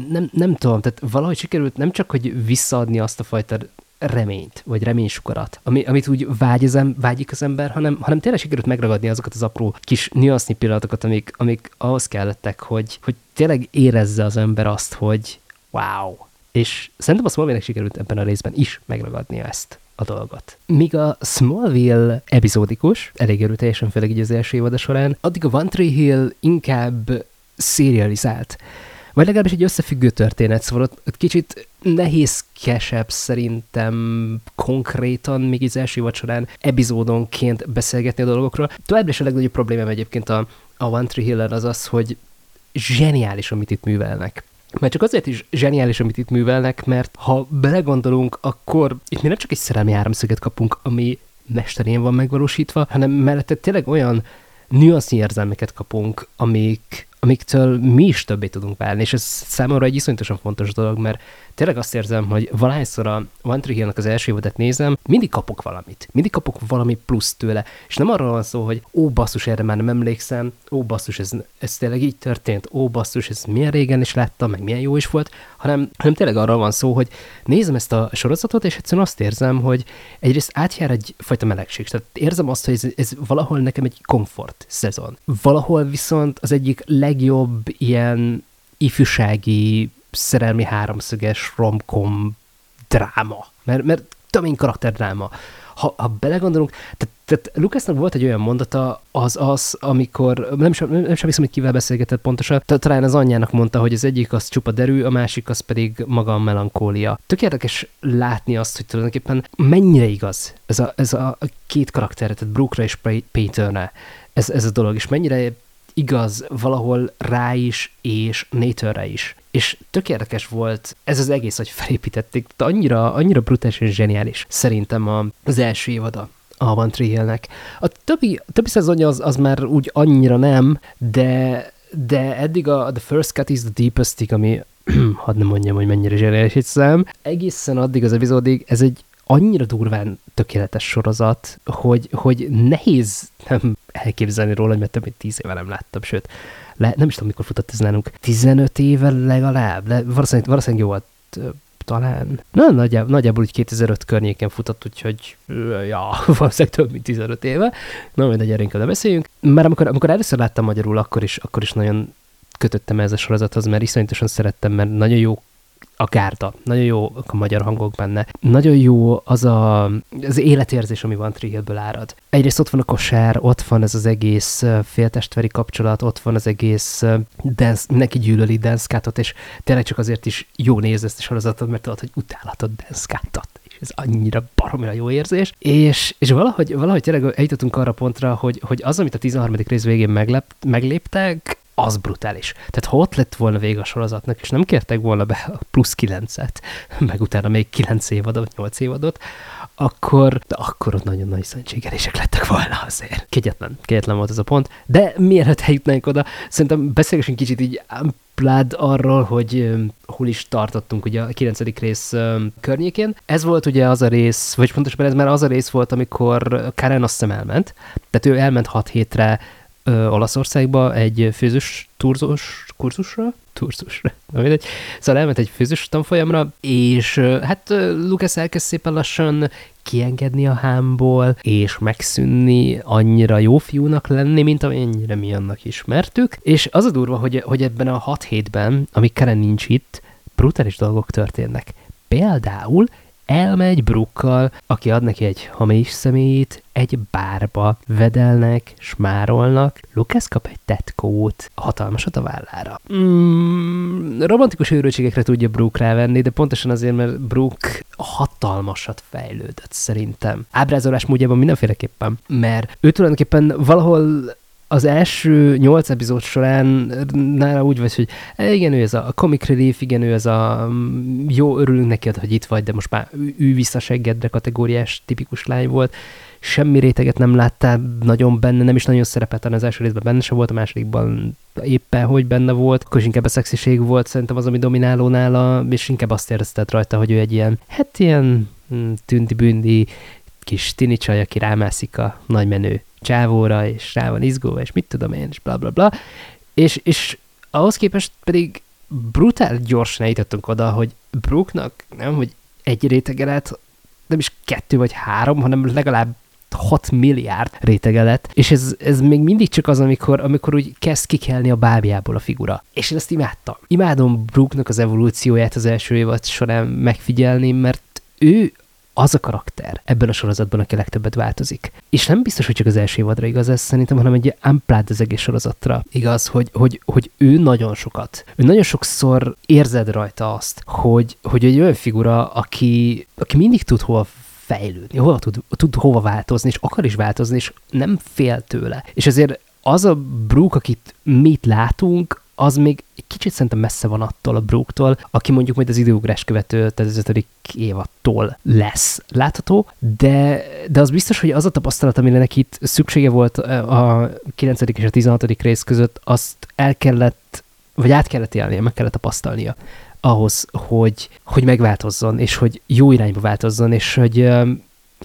nem, nem tudom, tehát valahogy sikerült nem csak, hogy visszaadni azt a fajta reményt, vagy reménysugarat, ami, amit úgy vágy az em, vágyik az ember, hanem, hanem tényleg sikerült megragadni azokat az apró kis nüansznyi pillanatokat, amik, amik ahhoz kellettek, hogy, hogy tényleg érezze az ember azt, hogy wow. És szerintem a smallville sikerült ebben a részben is megragadni ezt a dolgot. Míg a Smallville epizódikus, elég erőteljesen, főleg így az első évad során, addig a One Tree Hill inkább serializált vagy legalábbis egy összefüggő történet, szóval ott, ott kicsit nehézkesebb szerintem konkrétan még az első során epizódonként beszélgetni a dolgokról. Továbbra is a legnagyobb problémám egyébként a, a One Tree Hill az az, hogy zseniális, amit itt művelnek. Mert csak azért is zseniális, amit itt művelnek, mert ha belegondolunk, akkor itt mi nem csak egy szerelmi háromszöget kapunk, ami mesterén van megvalósítva, hanem mellette tényleg olyan nüansznyi érzelmeket kapunk, amik, amiktől mi is többé tudunk válni, és ez számomra egy iszonyatosan fontos dolog, mert tényleg azt érzem, hogy valahányszor a One Tree Hill-nak az első évadet nézem, mindig kapok valamit. Mindig kapok valami plusz tőle. És nem arról van szó, hogy ó, basszus, erre már nem emlékszem, ó, basszus, ez, ez tényleg így történt, ó, basszus, ez milyen régen is láttam, meg milyen jó is volt, hanem, hanem tényleg arról van szó, hogy nézem ezt a sorozatot, és egyszerűen azt érzem, hogy egyrészt átjár egyfajta melegség. Tehát érzem azt, hogy ez, ez valahol nekem egy komfort szezon. Valahol viszont az egyik legjobb ilyen ifjúsági szerelmi háromszöges romkom dráma. Mert, mert tömény dráma. Ha, ha belegondolunk, tehát, tehát Lucasnak volt egy olyan mondata, az az, amikor, nem sem, nem sem hiszem, hogy kivel beszélgetett pontosan, talán az anyjának mondta, hogy az egyik az csupa derű, a másik az pedig maga a melankólia. Tök érdekes látni azt, hogy tulajdonképpen mennyire igaz ez a, ez a két karakter, tehát Brookra és Paytonre ez, ez a dolog, és mennyire igaz valahol rá is, és Nathanre is. És tök érdekes volt ez az egész, hogy felépítették, de annyira, annyira brutális és zseniális szerintem az első évada a One Tree Hill-nek. A többi, a többi szezonja az, az már úgy annyira nem, de, de eddig a The First Cut is the Deepest, ami [CLEARS THROAT] hadd nem mondjam, hogy mennyire zseniális egy szám, egészen addig az epizódig ez egy annyira durván tökéletes sorozat, hogy, hogy nehéz nem elképzelni róla, mert több mint tíz éve nem láttam, sőt, le, nem is tudom, mikor futott ez nálunk, 15 éve legalább, le, valószínűleg, valószínűleg jó volt talán. Na, nagyjából, nagyjából úgy 2005 környéken futott, úgyhogy ja, [LAUGHS] valószínűleg több mint 15 éve. Na, majd egy inkább beszéljünk. Mert amikor, amikor először láttam magyarul, akkor is, akkor is nagyon kötöttem ez a sorozathoz, mert iszonyatosan szerettem, mert nagyon jó a gárda. Nagyon jó a magyar hangok benne. Nagyon jó az a, az életérzés, ami van Trihillből árad. Egyrészt ott van a kosár, ott van ez az egész féltestveri kapcsolat, ott van az egész dance, neki gyűlöli danszkátot, és tényleg csak azért is jó nézni ezt a sorozatot, mert tudod, hogy utálhatod danszkátot ez annyira baromira jó érzés, és, és valahogy, valahogy tényleg eljutottunk arra pontra, hogy, hogy az, amit a 13. rész végén meglep, megléptek, az brutális. Tehát ha ott lett volna vége a sorozatnak, és nem kértek volna be a plusz kilencet, [LAUGHS] meg utána még kilenc évadot, nyolc évadot, akkor, de akkor ott nagyon nagy szentségelések lettek volna azért. Kegyetlen, kegyetlen volt ez a pont. De mielőtt eljutnánk oda, szerintem beszélgessünk kicsit így plád arról, hogy hol is tartottunk ugye a 9. rész környékén. Ez volt ugye az a rész, vagy pontosabban ez már az a rész volt, amikor Karen azt hiszem elment. Tehát ő elment 6 hétre ö, Olaszországba egy főzős turzós kurzusra, turzusra, na mindegy. Szóval elment egy főzős tanfolyamra, és ö, hát Lucas elkezd szépen lassan kiengedni a hámból, és megszűnni annyira jó fiúnak lenni, mint amennyire mi annak ismertük. És az a durva, hogy, hogy ebben a hat hétben, amíg Karen nincs itt, brutális dolgok történnek. Például elmegy Brukkal, aki ad neki egy hamis személyét, egy bárba vedelnek, smárolnak, Lucas kap egy tetkót, hatalmasat a vállára. Mm, romantikus őrültségekre tudja Brooke rávenni, de pontosan azért, mert Brooke hatalmasat fejlődött szerintem. Ábrázolás módjában mindenféleképpen, mert ő tulajdonképpen valahol az első nyolc epizód során nála úgy vagy, hogy igen, ő ez a comic relief, igen, ő ez a jó, örülünk neki, hogy itt vagy, de most már ő visszaseggedre kategóriás tipikus lány volt, semmi réteget nem láttál nagyon benne, nem is nagyon szerepelt az első részben benne se volt, a másodikban éppen hogy benne volt, akkor is inkább a szexiség volt szerintem az, ami domináló nála, és inkább azt érezted rajta, hogy ő egy ilyen, hát ilyen hm, tünti-bündi kis tini csaj, aki rámászik a nagymenő csávóra, és rá van izgó, és mit tudom én, és bla bla bla. És, és ahhoz képest pedig brutál gyorsan eljutottunk oda, hogy Brooknak nem, hogy egy rétege lett, nem is kettő vagy három, hanem legalább 6 milliárd rétege lett, és ez, ez még mindig csak az, amikor, amikor úgy kezd kikelni a bábjából a figura. És én ezt imádtam. Imádom Brooknak az evolúcióját az első évad során megfigyelni, mert ő az a karakter ebben a sorozatban, aki legtöbbet változik. És nem biztos, hogy csak az első évadra igaz ez szerintem, hanem egy unplugged az egész sorozatra igaz, hogy, hogy, hogy ő nagyon sokat, ő nagyon sokszor érzed rajta azt, hogy, hogy egy olyan figura, aki, aki mindig tud hova fejlődni, hova tud, tud hova változni, és akar is változni, és nem fél tőle. És ezért az a Brooke, akit mit látunk, az még egy kicsit szerintem messze van attól a Brooktól, aki mondjuk majd az időugrás követő, tehát az ötödik évattól lesz látható, de, de az biztos, hogy az a tapasztalat, amire neki itt szüksége volt a 9. és a 16. rész között, azt el kellett, vagy át kellett élnie, meg kellett tapasztalnia ahhoz, hogy, hogy megváltozzon, és hogy jó irányba változzon, és hogy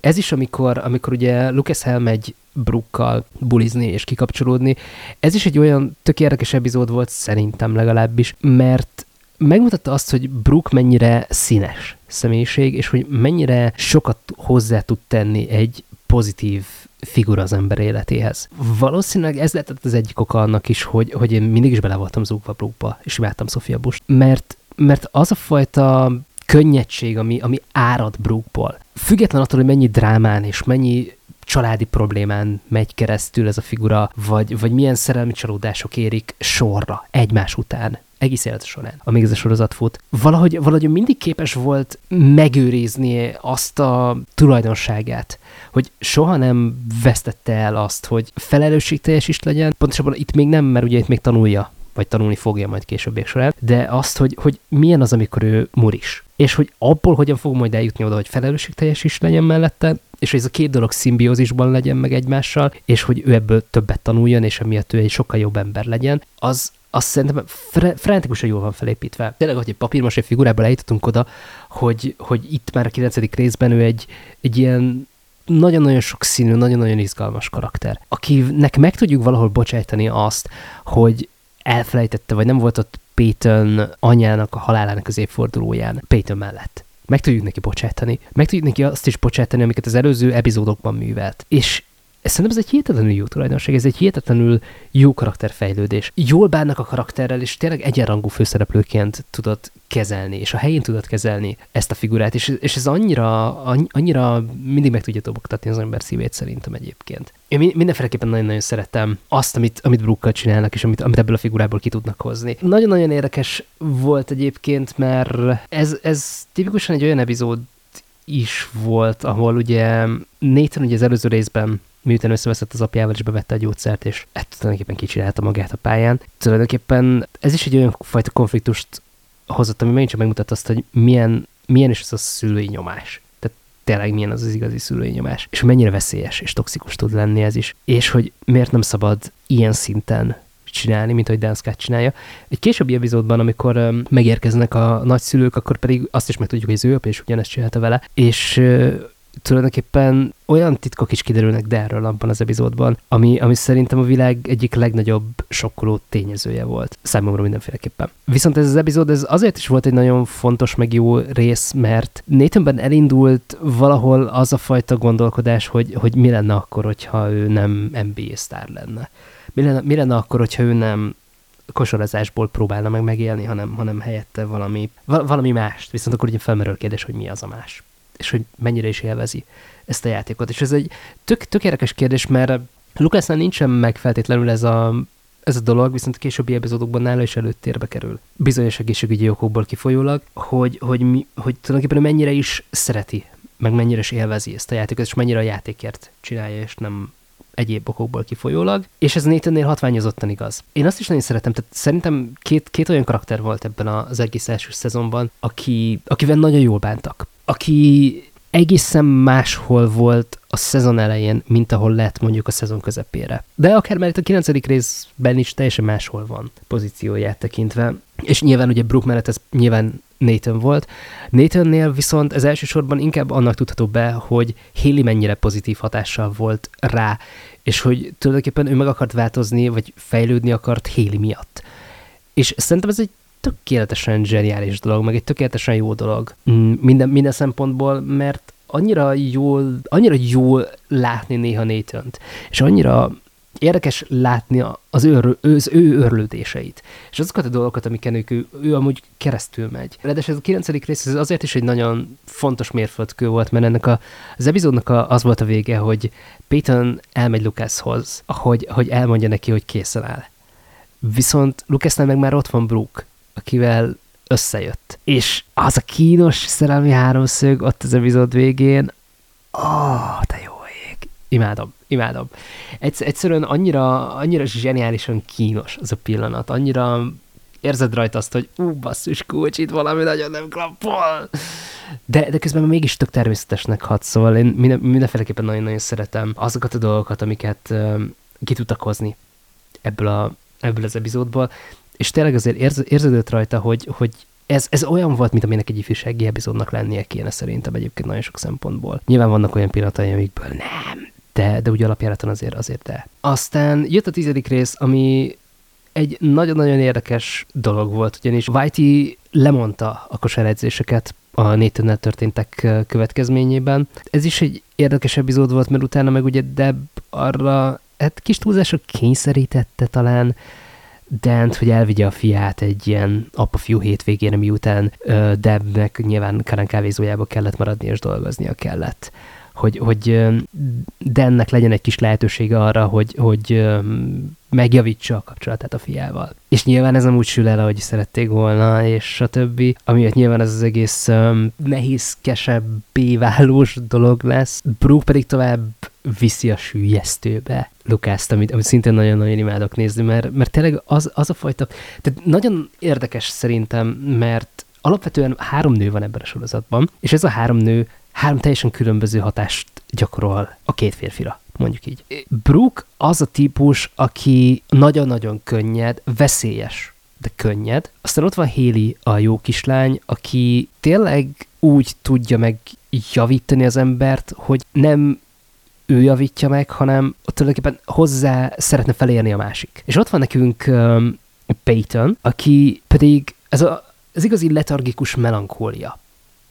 ez is, amikor, amikor ugye Lucas elmegy Brookkal bulizni és kikapcsolódni, ez is egy olyan tök érdekes epizód volt, szerintem legalábbis, mert megmutatta azt, hogy Brook mennyire színes személyiség, és hogy mennyire sokat hozzá tud tenni egy pozitív figura az ember életéhez. Valószínűleg ez lehetett az egyik oka annak is, hogy, hogy én mindig is bele voltam zúgva Brookba, és imádtam Sofia Bush, mert, mert az a fajta könnyedség, ami, ami árad Brookból. Független attól, hogy mennyi drámán és mennyi családi problémán megy keresztül ez a figura, vagy, vagy milyen szerelmi csalódások érik sorra egymás után egész élet során, amíg ez a sorozat fut. Valahogy, valahogy mindig képes volt megőrizni azt a tulajdonságát, hogy soha nem vesztette el azt, hogy felelősségteljes is legyen. Pontosabban itt még nem, mert ugye itt még tanulja vagy tanulni fogja majd későbbiek során, de azt, hogy, hogy milyen az, amikor ő muris. És hogy abból hogyan fog majd eljutni oda, hogy felelősségteljes is legyen mellette, és hogy ez a két dolog szimbiózisban legyen meg egymással, és hogy ő ebből többet tanuljon, és emiatt ő egy sokkal jobb ember legyen, az, azt szerintem fre- frenetikusan jól van felépítve. Tényleg, hogy egy papírmasé figurából eljutottunk oda, hogy, hogy itt már a 9. részben ő egy, egy ilyen nagyon-nagyon sokszínű, nagyon-nagyon izgalmas karakter, akinek meg tudjuk valahol bocsájtani azt, hogy elfelejtette, vagy nem volt ott Peyton anyának a halálának az évfordulóján Peyton mellett. Meg tudjuk neki bocsátani. Meg tudjuk neki azt is bocsátani, amiket az előző epizódokban művelt. És szerintem ez egy hihetetlenül jó tulajdonság, ez egy hihetetlenül jó karakterfejlődés. Jól bánnak a karakterrel, és tényleg egyenrangú főszereplőként tudod kezelni, és a helyén tudod kezelni ezt a figurát, és, és ez annyira, annyira mindig meg tudja dobogtatni az ember szívét szerintem egyébként. Én mindenféleképpen nagyon-nagyon szeretem azt, amit, amit Brookkal csinálnak, és amit, amit ebből a figurából ki tudnak hozni. Nagyon-nagyon érdekes volt egyébként, mert ez, ez tipikusan egy olyan epizód is volt, ahol ugye Nathan ugye az előző részben miután összeveszett az apjával, és bevette a gyógyszert, és ettől tulajdonképpen kicsinálta magát a pályán. Tulajdonképpen ez is egy olyan fajta konfliktust hozott, ami megint csak megmutatta azt, hogy milyen, milyen is az a szülői nyomás. Tehát tényleg milyen az az igazi szülői nyomás. És mennyire veszélyes és toxikus tud lenni ez is. És hogy miért nem szabad ilyen szinten csinálni, mint ahogy Dan Scott csinálja. Egy későbbi epizódban, amikor megérkeznek a nagyszülők, akkor pedig azt is megtudjuk, hogy az ő apja is ugyanezt csinálta vele, és tulajdonképpen olyan titkok is kiderülnek Derről abban az epizódban, ami, ami szerintem a világ egyik legnagyobb sokkoló tényezője volt. Számomra mindenféleképpen. Viszont ez az epizód ez azért is volt egy nagyon fontos, meg jó rész, mert Nathanben elindult valahol az a fajta gondolkodás, hogy, hogy mi lenne akkor, hogyha ő nem NBA sztár lenne. Mi lenne, mi lenne akkor, hogyha ő nem kosarazásból próbálna meg megélni, hanem, hanem helyette valami, valami mást. Viszont akkor ugye felmerül a kérdés, hogy mi az a más és hogy mennyire is élvezi ezt a játékot. És ez egy tök, tök érdekes kérdés, mert Lukasnál nincsen meg feltétlenül ez a, ez a dolog, viszont a későbbi epizódokban nála is előttérbe kerül. Bizonyos egészségügyi okokból kifolyólag, hogy, hogy, mi, hogy tulajdonképpen mennyire is szereti, meg mennyire is élvezi ezt a játékot, és mennyire a játékért csinálja, és nem egyéb okokból kifolyólag, és ez Nathannél hatványozottan igaz. Én azt is nagyon szeretem, tehát szerintem két, két olyan karakter volt ebben az egész első szezonban, aki, akivel nagyon jól bántak aki egészen máshol volt a szezon elején, mint ahol lett mondjuk a szezon közepére. De akár már a 9. részben is teljesen máshol van pozícióját tekintve. És nyilván ugye Brook mellett ez nyilván Nathan volt. Nathannél viszont ez elsősorban inkább annak tudható be, hogy Haley mennyire pozitív hatással volt rá, és hogy tulajdonképpen ő meg akart változni, vagy fejlődni akart Haley miatt. És szerintem ez egy tökéletesen zseniális dolog, meg egy tökéletesen jó dolog mm, minden, minden szempontból, mert annyira jól, annyira jól látni néha nathan és annyira érdekes látni az ő, az ő örlődéseit, és azokat a dolgokat, amiken ő, ő, ő amúgy keresztül megy. Ráadásul ez a kilencedik rész ez azért is egy nagyon fontos mérföldkő volt, mert ennek a, az epizódnak a, az volt a vége, hogy Peyton elmegy Lucashoz, hogy, hogy elmondja neki, hogy készen áll. Viszont Lucasnál meg már ott van Brooke, akivel összejött. És az a kínos szerelmi háromszög ott az epizód végén, ó, oh, te jó. Imádom, imádom. Egyszer, egyszerűen annyira, annyira zseniálisan kínos az a pillanat, annyira érzed rajta azt, hogy ú, basszus kulcs, itt valami nagyon nem klappol. De, de közben mégis tök természetesnek hat, szóval én minden, mindenféleképpen nagyon-nagyon szeretem azokat a dolgokat, amiket uh, ki tudtak hozni ebből, a, ebből az epizódból, és tényleg azért érz, érződött rajta, hogy, hogy ez, ez olyan volt, mint aminek egy ifjúsági epizódnak lennie kéne szerintem egyébként nagyon sok szempontból. Nyilván vannak olyan pillanatai, amikből nem, de, de úgy alapjáraton azért, azért de. Aztán jött a tizedik rész, ami egy nagyon-nagyon érdekes dolog volt, ugyanis Whitey lemondta a kosáredzéseket a nathan történtek következményében. Ez is egy érdekes epizód volt, mert utána meg ugye Deb arra, hát kis túlzások kényszerítette talán, Dent, hogy elvigye a fiát egy ilyen apa-fiú hétvégére, miután uh, Debnek nyilván Karen kávézójába kellett maradni, és dolgoznia kellett. Hogy, hogy Dennek legyen egy kis lehetősége arra, hogy, hogy megjavítsa a kapcsolatát a fiával. És nyilván ez nem úgy sül el, ahogy szerették volna, és a többi, amiatt nyilván ez az egész um, nehézkesebb, béválós dolog lesz. Brooke pedig tovább viszi a sűjesztőbe Lukászt, amit, amit szintén nagyon-nagyon imádok nézni, mert, mert tényleg az, az a fajta, tehát nagyon érdekes szerintem, mert alapvetően három nő van ebben a sorozatban, és ez a három nő három teljesen különböző hatást gyakorol a két férfira, mondjuk így. Brooke az a típus, aki nagyon-nagyon könnyed, veszélyes, de könnyed. Aztán ott van Haley, a jó kislány, aki tényleg úgy tudja meg javítani az embert, hogy nem ő javítja meg, hanem tulajdonképpen hozzá szeretne felérni a másik. És ott van nekünk um, Peyton, aki pedig ez a, az igazi letargikus melankólia.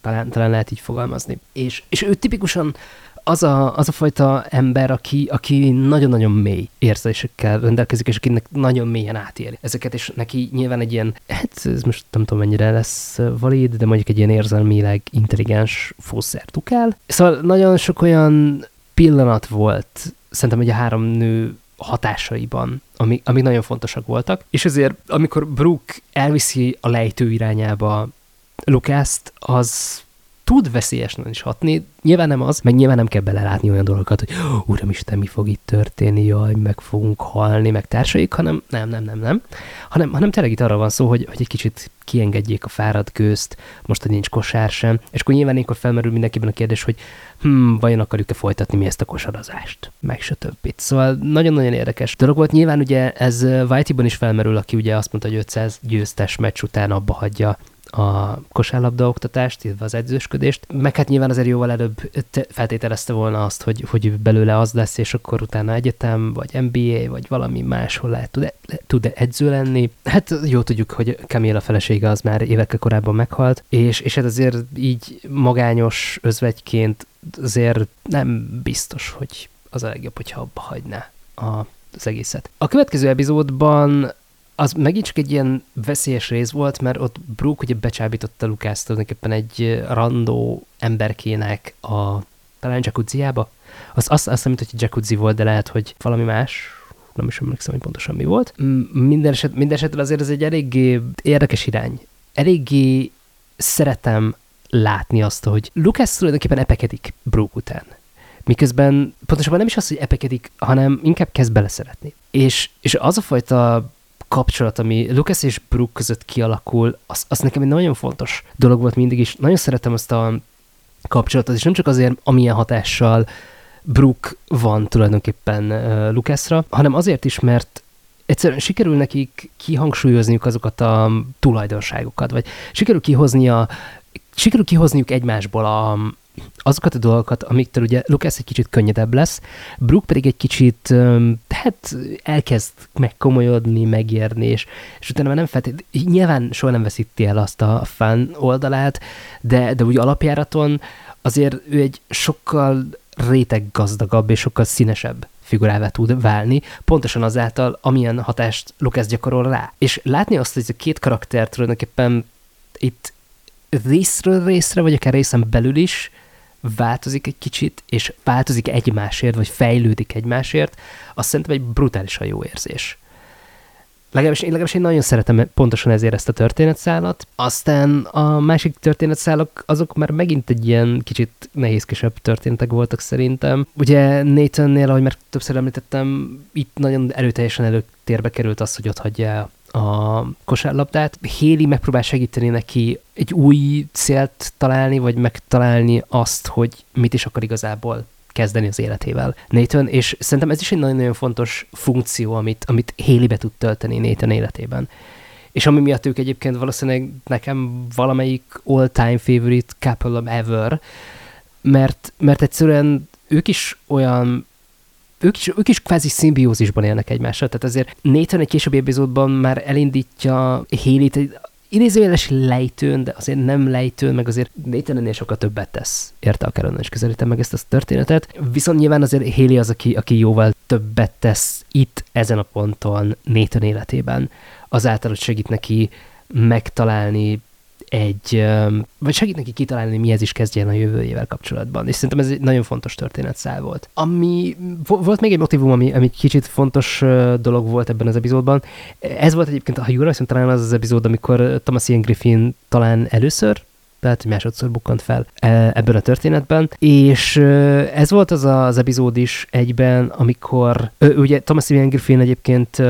Talán, talán lehet így fogalmazni. És, és ő tipikusan az a, az a fajta ember, aki, aki nagyon-nagyon mély érzésekkel rendelkezik, és akinek nagyon mélyen átéli ezeket, és neki nyilván egy ilyen, hát ez most nem tudom mennyire lesz valid, de mondjuk egy ilyen érzelmileg intelligens fószer tukál. Szóval nagyon sok olyan pillanat volt, szerintem, hogy a három nő hatásaiban, amik, amik nagyon fontosak voltak, és ezért, amikor Brooke elviszi a lejtő irányába Lukászt, az tud veszélyesen is hatni, nyilván nem az, meg nyilván nem kell belelátni olyan dolgokat, hogy uramisten, mi fog itt történni, jaj, meg fogunk halni, meg társaik, hanem nem, nem, nem, nem, hanem, hanem tényleg itt arra van szó, hogy, hogy egy kicsit kiengedjék a fáradt gőzt, most, hogy nincs kosár sem, és akkor nyilván ilyenkor felmerül mindenkiben a kérdés, hogy hm, vajon akarjuk-e folytatni mi ezt a kosarazást, meg többit. Szóval nagyon-nagyon érdekes dolog volt. Nyilván ugye ez Whitey-ban is felmerül, aki ugye azt mondta, hogy 500 győztes meccs után abba hagyja a kosárlabda oktatást, illetve az edzősködést, meg hát nyilván azért jóval előbb feltételezte volna azt, hogy, hogy belőle az lesz, és akkor utána egyetem, vagy MBA, vagy valami máshol lehet tud, tud edző lenni. Hát jó tudjuk, hogy Camilla felesége az már évekkel korábban meghalt, és, és hát azért így magányos özvegyként azért nem biztos, hogy az a legjobb, hogyha abba hagyná a, az egészet. A következő epizódban az megint csak egy ilyen veszélyes rész volt, mert ott Brooke ugye becsábította Lukász tulajdonképpen egy randó emberkének a talán jacuzziába. Az azt, azt hiszem, hogy jacuzzi volt, de lehet, hogy valami más, nem is emlékszem, hogy pontosan mi volt. Minden, eset, minden esetre azért ez egy eléggé érdekes irány. Eléggé szeretem látni azt, hogy Lucas tulajdonképpen epekedik Brooke után. Miközben pontosabban nem is az, hogy epekedik, hanem inkább kezd beleszeretni. És, és az a fajta kapcsolat, ami Lucas és Brooke között kialakul, az, az nekem egy nagyon fontos dolog volt mindig is. Nagyon szeretem azt a kapcsolatot, és nem csak azért, amilyen hatással Brooke van tulajdonképpen Lucasra, hanem azért is, mert egyszerűen sikerül nekik kihangsúlyozniuk azokat a tulajdonságokat, vagy sikerül kihoznia, sikerül kihozniuk egymásból a, azokat a dolgokat, amiktől ugye Lucas egy kicsit könnyedebb lesz, Brooke pedig egy kicsit, hát elkezd megkomolyodni, megérni, és, és utána már nem feltétlenül, nyilván soha nem veszíti el azt a fan oldalát, de, de úgy alapjáraton azért ő egy sokkal réteg gazdagabb és sokkal színesebb figurává tud válni, pontosan azáltal, amilyen hatást Lucas gyakorol rá. És látni azt, hogy ez a két karakter tulajdonképpen itt részről részre, vagy akár részen belül is változik egy kicsit, és változik egymásért, vagy fejlődik egymásért, azt szerintem egy brutálisan jó érzés. Legalábbis, legalábbis én nagyon szeretem pontosan ezért ezt a történetszálat. Aztán a másik történetszálak, azok már megint egy ilyen kicsit nehézkesebb történetek voltak szerintem. Ugye Nathannél, ahogy már többször említettem, itt nagyon erőteljesen előtérbe került az, hogy ott hagyja a kosárlabdát. Héli megpróbál segíteni neki egy új célt találni, vagy megtalálni azt, hogy mit is akar igazából kezdeni az életével Nathan, és szerintem ez is egy nagyon-nagyon fontos funkció, amit, amit Haley be tud tölteni Nathan életében. És ami miatt ők egyébként valószínűleg nekem valamelyik all-time favorite couple ever, mert, mert egyszerűen ők is olyan ők is, ők is kvázi szimbiózisban élnek egymással, tehát azért Nathan egy későbbi epizódban már elindítja Haley-t idézőjeles lejtőn, de azért nem lejtőn, meg azért Nathan ennél sokkal többet tesz. Érte a Karen is közelítem meg ezt a történetet. Viszont nyilván azért Haley az, aki, aki jóval többet tesz itt, ezen a ponton Nathan életében. Azáltal, hogy segít neki megtalálni egy, vagy segít neki kitalálni, mihez is kezdjen a jövőjével kapcsolatban. És szerintem ez egy nagyon fontos történetszál volt. Ami, volt még egy motivum, ami, ami kicsit fontos dolog volt ebben az epizódban. Ez volt egyébként, ha jól hiszem, talán az az epizód, amikor Thomas Ian Griffin talán először tehát hogy másodszor bukkant fel ebben a történetben, és ez volt az az epizód is egyben, amikor ugye Thomas Ian Griffin egyébként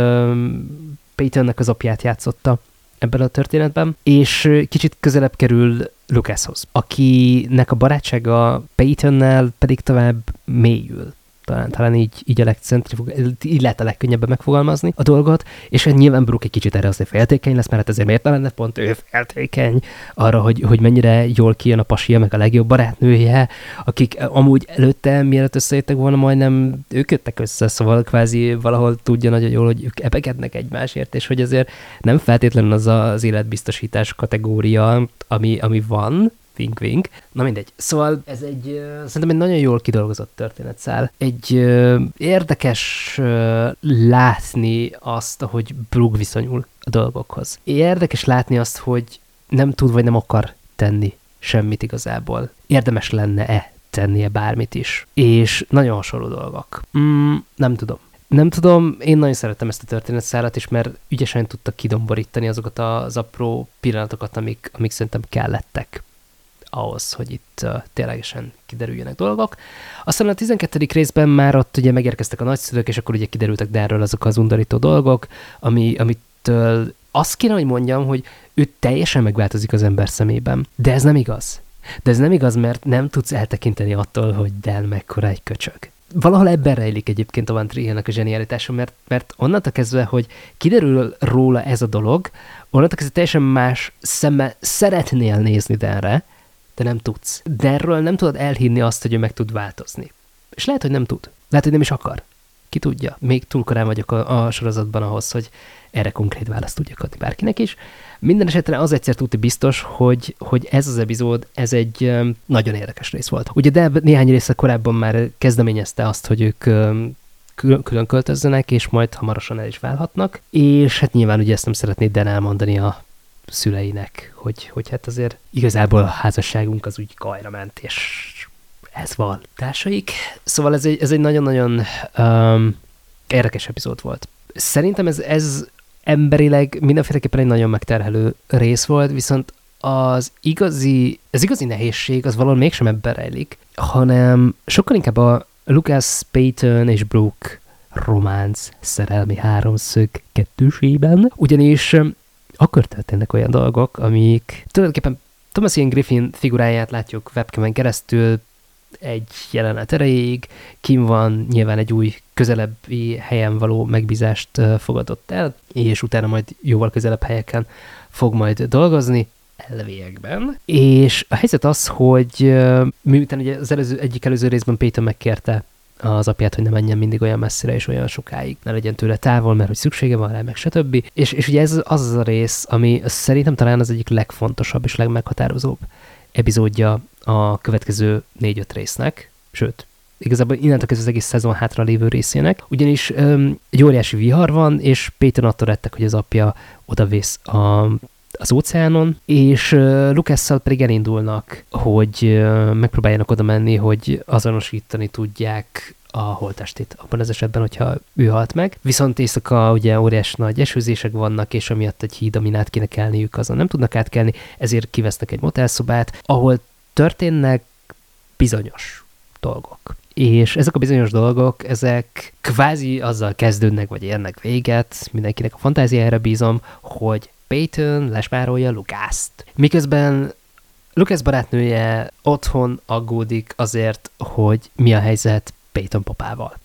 Peytonnek az apját játszotta, ebben a történetben, és kicsit közelebb kerül Lucashoz, akinek a barátsága Peytonnel pedig tovább mélyül talán, talán így, így, a legcentrifug, így lehet a legkönnyebben megfogalmazni a dolgot, és hát nyilván Brooke egy kicsit erre azért féltékeny lesz, mert hát ezért miért ne lenne pont ő féltékeny arra, hogy, hogy mennyire jól kijön a pasia, meg a legjobb barátnője, akik amúgy előtte, mielőtt összejöttek volna, majdnem ők jöttek össze, szóval kvázi valahol tudja nagyon jól, hogy ők ebegednek egymásért, és hogy azért nem feltétlenül az az életbiztosítás kategória, ami, ami van, Wink, wink. Na mindegy. Szóval ez egy, szerintem egy nagyon jól kidolgozott történetszál. Egy uh, érdekes uh, látni azt, hogy Brooke viszonyul a dolgokhoz. Érdekes látni azt, hogy nem tud vagy nem akar tenni semmit igazából. Érdemes lenne-e tennie bármit is. És nagyon hasonló dolgok. Mm, nem tudom. Nem tudom, én nagyon szerettem ezt a történetszálat is, mert ügyesen tudta kidomborítani azokat az apró pillanatokat, amik, amik szerintem kellettek ahhoz, hogy itt uh, ténylegesen kiderüljenek dolgok. Aztán a 12. részben már ott ugye megérkeztek a nagyszülők, és akkor ugye kiderültek erről azok az undorító dolgok, ami, amitől azt kéne, hogy mondjam, hogy ő teljesen megváltozik az ember szemében. De ez nem igaz. De ez nem igaz, mert nem tudsz eltekinteni attól, hogy Del mekkora egy köcsög. Valahol ebben rejlik egyébként a Van Trier-nek a zsenialitása, mert, mert onnantól kezdve, hogy kiderül róla ez a dolog, onnantól kezdve teljesen más szemmel szeretnél nézni Delre, de nem tudsz. De erről nem tudod elhinni azt, hogy ő meg tud változni. És lehet, hogy nem tud. Lehet, hogy nem is akar. Ki tudja. Még túl korán vagyok a, a sorozatban ahhoz, hogy erre konkrét választ tudjak adni bárkinek is. Minden esetre az egyszer tudti biztos, hogy, hogy ez az epizód, ez egy nagyon érdekes rész volt. Ugye de néhány része korábban már kezdeményezte azt, hogy ők um, külön költözzenek, és majd hamarosan el is válhatnak, és hát nyilván ugye ezt nem szeretné Den elmondani a szüleinek, hogy, hogy hát azért igazából a házasságunk az úgy kajra ment, és ez van. Társaik. Szóval ez egy, ez egy nagyon-nagyon um, érdekes epizód volt. Szerintem ez, ez emberileg mindenféleképpen egy nagyon megterhelő rész volt, viszont az igazi, az igazi nehézség az valahol mégsem ebben rejlik, hanem sokkal inkább a Lucas Payton és Brooke románc szerelmi háromszög kettősében, ugyanis akkor történnek olyan dolgok, amik tulajdonképpen Thomas Ian Griffin figuráját látjuk webcamen keresztül egy jelenet erejéig, Kim van nyilván egy új közelebbi helyen való megbízást fogadott el, és utána majd jóval közelebb helyeken fog majd dolgozni, elviekben. És a helyzet az, hogy miután ugye az előző, egyik előző részben Peyton megkérte az apját, hogy ne menjen mindig olyan messzire és olyan sokáig, ne legyen tőle távol, mert hogy szüksége van rá, meg stb. És, és ugye ez az a rész, ami szerintem talán az egyik legfontosabb és legmeghatározóbb epizódja a következő négy-öt résznek, sőt, igazából innentől kezdve az egész szezon hátra lévő részének, ugyanis öm, egy óriási vihar van, és Péter attól rettek, hogy az apja odavész a az óceánon, és Lukasszal pedig elindulnak, hogy megpróbáljanak oda menni, hogy azonosítani tudják a holtestét, abban az esetben, hogyha ő halt meg. Viszont éjszaka ugye óriás nagy esőzések vannak, és amiatt egy híd, amin át kéne kelniük, azon nem tudnak átkelni, ezért kivesznek egy motelszobát, ahol történnek bizonyos dolgok. És ezek a bizonyos dolgok, ezek kvázi azzal kezdődnek, vagy érnek véget, mindenkinek a fantáziájára bízom, hogy Peyton lesmárolja Lukászt. Miközben Lucas barátnője otthon aggódik azért, hogy mi a helyzet Peyton papával.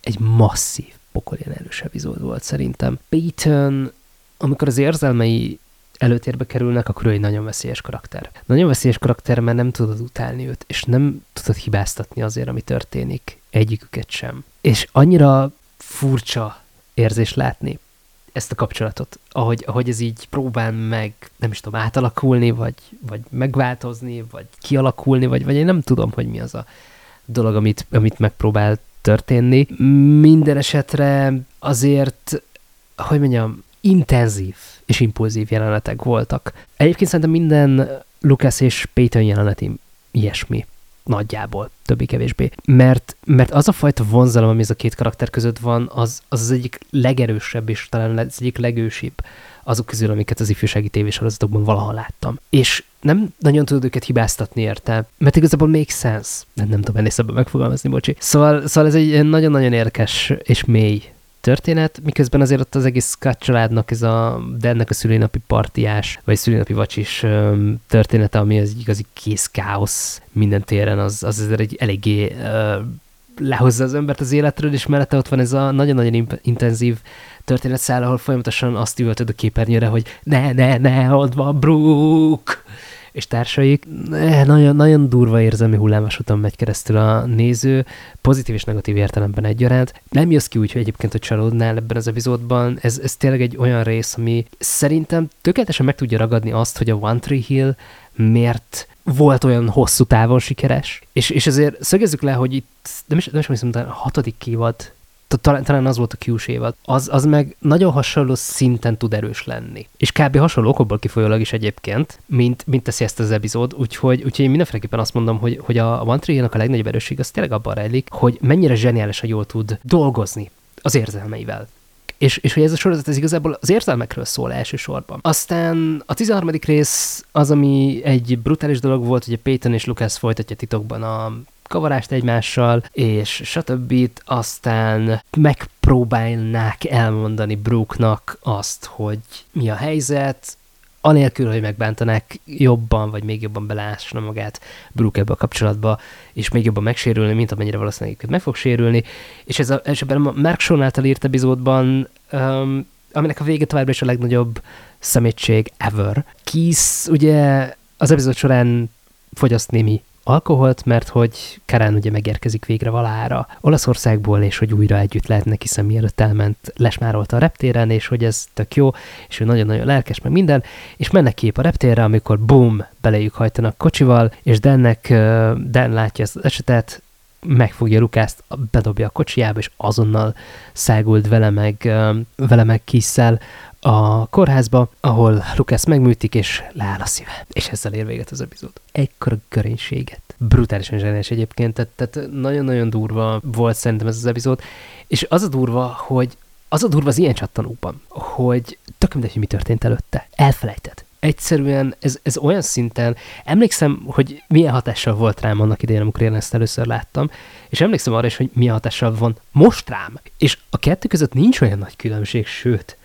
Egy masszív pokolén erős epizód volt szerintem. Peyton, amikor az érzelmei előtérbe kerülnek, akkor ő egy nagyon veszélyes karakter. Nagyon veszélyes karakter, mert nem tudod utálni őt, és nem tudod hibáztatni azért, ami történik. Egyiküket sem. És annyira furcsa érzés látni ezt a kapcsolatot, ahogy, ahogy ez így próbál meg, nem is tudom, átalakulni, vagy, vagy megváltozni, vagy kialakulni, vagy, vagy én nem tudom, hogy mi az a dolog, amit, amit megpróbál történni. Minden esetre azért, hogy mondjam, intenzív és impulzív jelenetek voltak. Egyébként szerintem minden Lucas és Peyton jelenet ilyesmi nagyjából, többé-kevésbé. Mert, mert az a fajta vonzalom, ami ez a két karakter között van, az az, az egyik legerősebb és talán az egyik legősibb azok közül, amiket az ifjúsági tévésorozatokban valaha láttam. És nem nagyon tudod őket hibáztatni érte, mert igazából make sense. Nem, nem tudom ennél szabban megfogalmazni, bocsi. Szóval, szóval ez egy nagyon-nagyon érdekes és mély történet, miközben azért ott az egész Scott családnak ez a Dennek a szülinapi partiás, vagy szülinapi vacsis története, ami az igazi kész káosz minden téren, az, az azért egy eléggé lehozza az embert az életről, és mellette ott van ez a nagyon-nagyon intenzív történetszál, ahol folyamatosan azt üvöltöd a képernyőre, hogy ne, ne, ne, ott van Brooke! És társaik. Nagyon, nagyon durva érzelmi hullámvasúton megy keresztül a néző, pozitív és negatív értelemben egyaránt. Nem jössz ki úgy, hogy egyébként, hogy csalódnál ebben az epizódban. Ez, ez tényleg egy olyan rész, ami szerintem tökéletesen meg tudja ragadni azt, hogy a One Tree Hill miért volt olyan hosszú távon sikeres, és, és ezért szögezzük le, hogy itt nem is, nem is hiszem, a hatodik évad talán, talán az volt a Q-s évad, az, az meg nagyon hasonló szinten tud erős lenni. És kb. hasonló okokból kifolyólag is egyébként, mint, mint teszi ezt az epizód, úgyhogy, úgyhogy én mindenféleképpen azt mondom, hogy, hogy a One tree a legnagyobb erősség az tényleg abban rejlik, hogy mennyire zseniálisan jól tud dolgozni az érzelmeivel. És, és hogy ez a sorozat ez igazából az érzelmekről szól elsősorban. Aztán a 13. rész az, ami egy brutális dolog volt, hogy a Peyton és Lucas folytatja titokban a kavarást egymással, és stb. Aztán megpróbálnák elmondani Brooke-nak azt, hogy mi a helyzet, anélkül, hogy megbántanák jobban, vagy még jobban belásna magát Brooke ebbe a kapcsolatba, és még jobban megsérülni, mint amennyire valószínűleg meg fog sérülni. És, ez a, és ebben a Mark Sean által írt epizódban, um, aminek a vége továbbra is a legnagyobb szemétség ever. Keith ugye az epizód során fogyaszt némi alkoholt, mert hogy Karen ugye megérkezik végre valára Olaszországból, és hogy újra együtt lehetnek, hiszen mielőtt elment, lesmárolta a reptéren, és hogy ez tök jó, és ő nagyon-nagyon lelkes, meg minden, és mennek kép a reptérre, amikor boom, belejük hajtanak kocsival, és Dennek, Dan látja ezt az esetet, megfogja Lukászt, bedobja a kocsijába, és azonnal szágult vele meg, vele meg kiszel a kórházba, ahol Lukász megműtik, és leáll a szíve. És ezzel ér véget az epizód. Ekkor körénységet. Brutálisan zseniális egyébként, tehát, tehát nagyon-nagyon durva volt szerintem ez az epizód, és az a durva, hogy az a durva az ilyen csattanóban, hogy tök mindegy, hogy mi történt előtte. Elfelejted. Egyszerűen ez, ez olyan szinten, emlékszem, hogy milyen hatással volt rám annak idején, amikor én ezt először láttam, és emlékszem arra is, hogy milyen hatással van most rám. És a kettő között nincs olyan nagy különbség, sőt,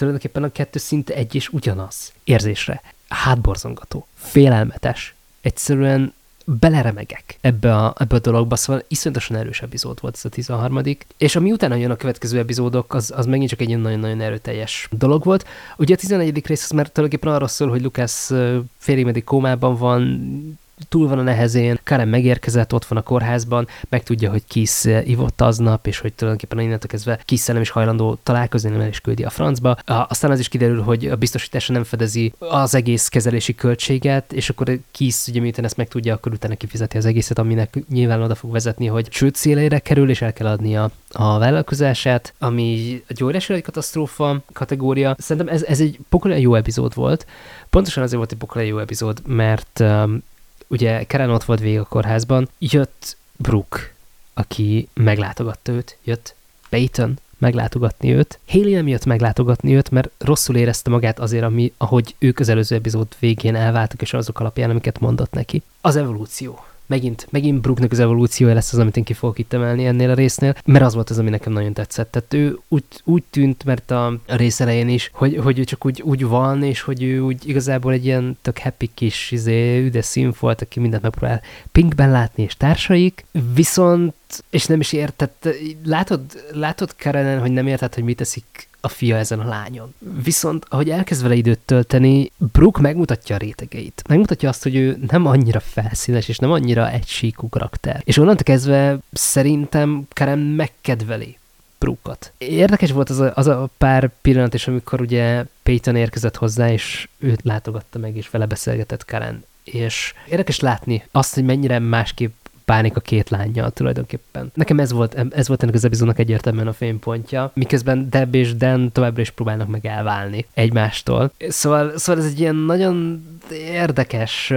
tulajdonképpen a kettő szinte egy és ugyanaz érzésre. hátborzongató, félelmetes, egyszerűen beleremegek ebbe a, ebbe a dologba, szóval iszonyatosan erős epizód volt ez a 13 és ami utána jön a következő epizódok, az, az megint csak egy nagyon-nagyon erőteljes dolog volt. Ugye a 11. rész az már tulajdonképpen arról szól, hogy Lucas félig kómában van, túl van a nehezén, Karen megérkezett, ott van a kórházban, meg tudja, hogy Kiss ivott aznap, és hogy tulajdonképpen innentől kezdve Kiss nem is hajlandó találkozni, nem is küldi a francba. Aztán az is kiderül, hogy a biztosítása nem fedezi az egész kezelési költséget, és akkor Kiss, ugye miután ezt megtudja, akkor utána kifizeti az egészet, aminek nyilván oda fog vezetni, hogy csőd szélére kerül, és el kell adnia a vállalkozását, ami egy óriási katasztrófa kategória. Szerintem ez, ez egy pokolyan jó epizód volt. Pontosan azért volt egy pokolyan jó epizód, mert um, ugye Karen ott volt végig a kórházban, jött Brooke, aki meglátogatta őt, jött Peyton meglátogatni őt. Haley nem jött meglátogatni őt, mert rosszul érezte magát azért, ami, ahogy ők az előző epizód végén elváltak, és azok alapján, amiket mondott neki. Az evolúció megint, megint Brooknak az evolúciója lesz az, amit én ki fogok itt emelni ennél a résznél, mert az volt az, ami nekem nagyon tetszett. Tehát ő úgy, úgy tűnt, mert a, rész elején is, hogy, hogy ő csak úgy, úgy van, és hogy ő úgy igazából egy ilyen tök happy kis izé, üde szín volt, aki mindent megpróbál pinkben látni, és társaik, viszont és nem is értett, látod, látod Karen, hogy nem érted, hogy mit teszik a fia ezen a lányon. Viszont, ahogy elkezd vele időt tölteni, Brooke megmutatja a rétegeit. Megmutatja azt, hogy ő nem annyira felszínes, és nem annyira egysíkú karakter. És onnantól kezdve szerintem Karen megkedveli Brooke-ot. Érdekes volt az a, az a pár pillanat is, amikor ugye Peyton érkezett hozzá, és őt látogatta meg, és vele beszélgetett Karen. És érdekes látni azt, hogy mennyire másképp bánik a két lányjal tulajdonképpen. Nekem ez volt, ez volt ennek az epizódnak egyértelműen a fénypontja, miközben Deb és Dan továbbra is próbálnak meg elválni egymástól. Szóval, szóval ez egy ilyen nagyon érdekes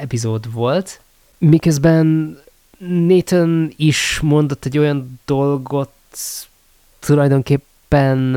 epizód volt, miközben Nathan is mondott egy olyan dolgot tulajdonképpen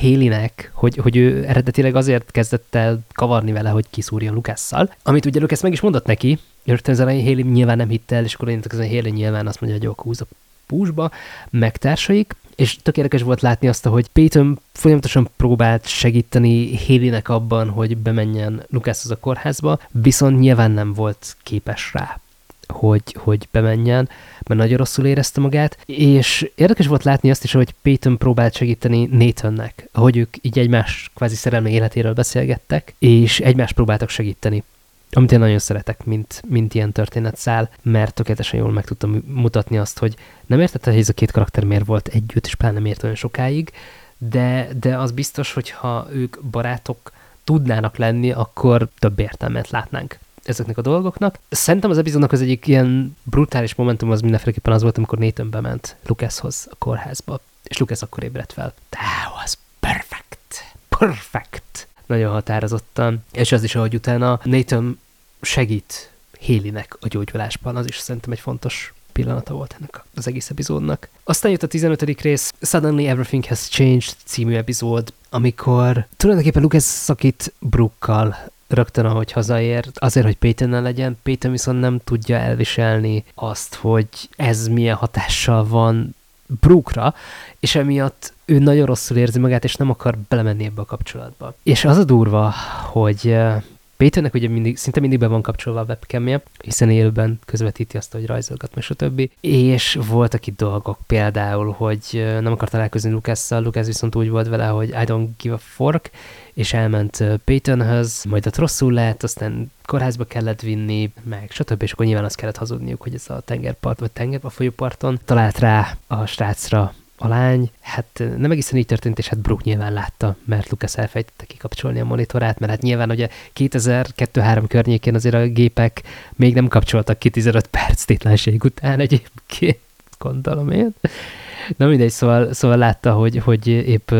Hélinek, hogy, hogy ő eredetileg azért kezdett el kavarni vele, hogy kiszúrja Lukasszal, amit ugye Lukasz meg is mondott neki, rögtön az elején Haley nyilván nem hitte el, és akkor én a Haley nyilván azt mondja, hogy jó, húz a púzsba, meg társaik, és tökéletes volt látni azt, hogy Peyton folyamatosan próbált segíteni Haleynek abban, hogy bemenjen Lucashoz a kórházba, viszont nyilván nem volt képes rá hogy, hogy bemenjen, mert nagyon rosszul érezte magát, és érdekes volt látni azt is, hogy Peyton próbált segíteni Nathannek, hogy ők így egymás kvázi szerelmi életéről beszélgettek, és egymást próbáltak segíteni amit én nagyon szeretek, mint, mint ilyen történetszál, mert tökéletesen jól meg tudtam mutatni azt, hogy nem értette, hogy ez a két karakter miért volt együtt, és pláne miért olyan sokáig, de, de az biztos, hogy ha ők barátok tudnának lenni, akkor több értelmet látnánk ezeknek a dolgoknak. Szerintem az epizódnak az egyik ilyen brutális momentum az mindenféleképpen az volt, amikor Nathan bement Lucashoz a kórházba, és Lucas akkor ébredt fel. That was perfect. Perfect. Nagyon határozottan. És az is, ahogy utána Nathan segít Hélinek a gyógyulásban, az is szerintem egy fontos pillanata volt ennek az egész epizódnak. Aztán jött a 15. rész, Suddenly Everything Has Changed című epizód, amikor tulajdonképpen Lucas szakít Brookkal rögtön, ahogy hazaér, azért, hogy peyton legyen. Peyton viszont nem tudja elviselni azt, hogy ez milyen hatással van Brookra, és emiatt ő nagyon rosszul érzi magát, és nem akar belemenni ebbe a kapcsolatba. És az a durva, hogy Péternek ugye mindig, szinte mindig be van kapcsolva a webcamje, hiszen élőben közvetíti azt, hogy rajzolgat, meg stb. És voltak itt dolgok, például, hogy nem akar találkozni Lukasszal, Lukasz viszont úgy volt vele, hogy I don't give a fork, és elment Peytonhöz, majd ott rosszul lett, aztán kórházba kellett vinni, meg stb. És akkor nyilván azt kellett hazudniuk, hogy ez a tengerpart, vagy tenger, a folyóparton talált rá a srácra a lány, hát nem egészen így történt, és hát Brooke nyilván látta, mert Lucas elfejtette kikapcsolni a monitorát, mert hát nyilván ugye 2002-3 környékén azért a gépek még nem kapcsoltak ki 15 perc tétlenség után egyébként, gondolom én. Na mindegy, szóval, szóval látta, hogy, hogy épp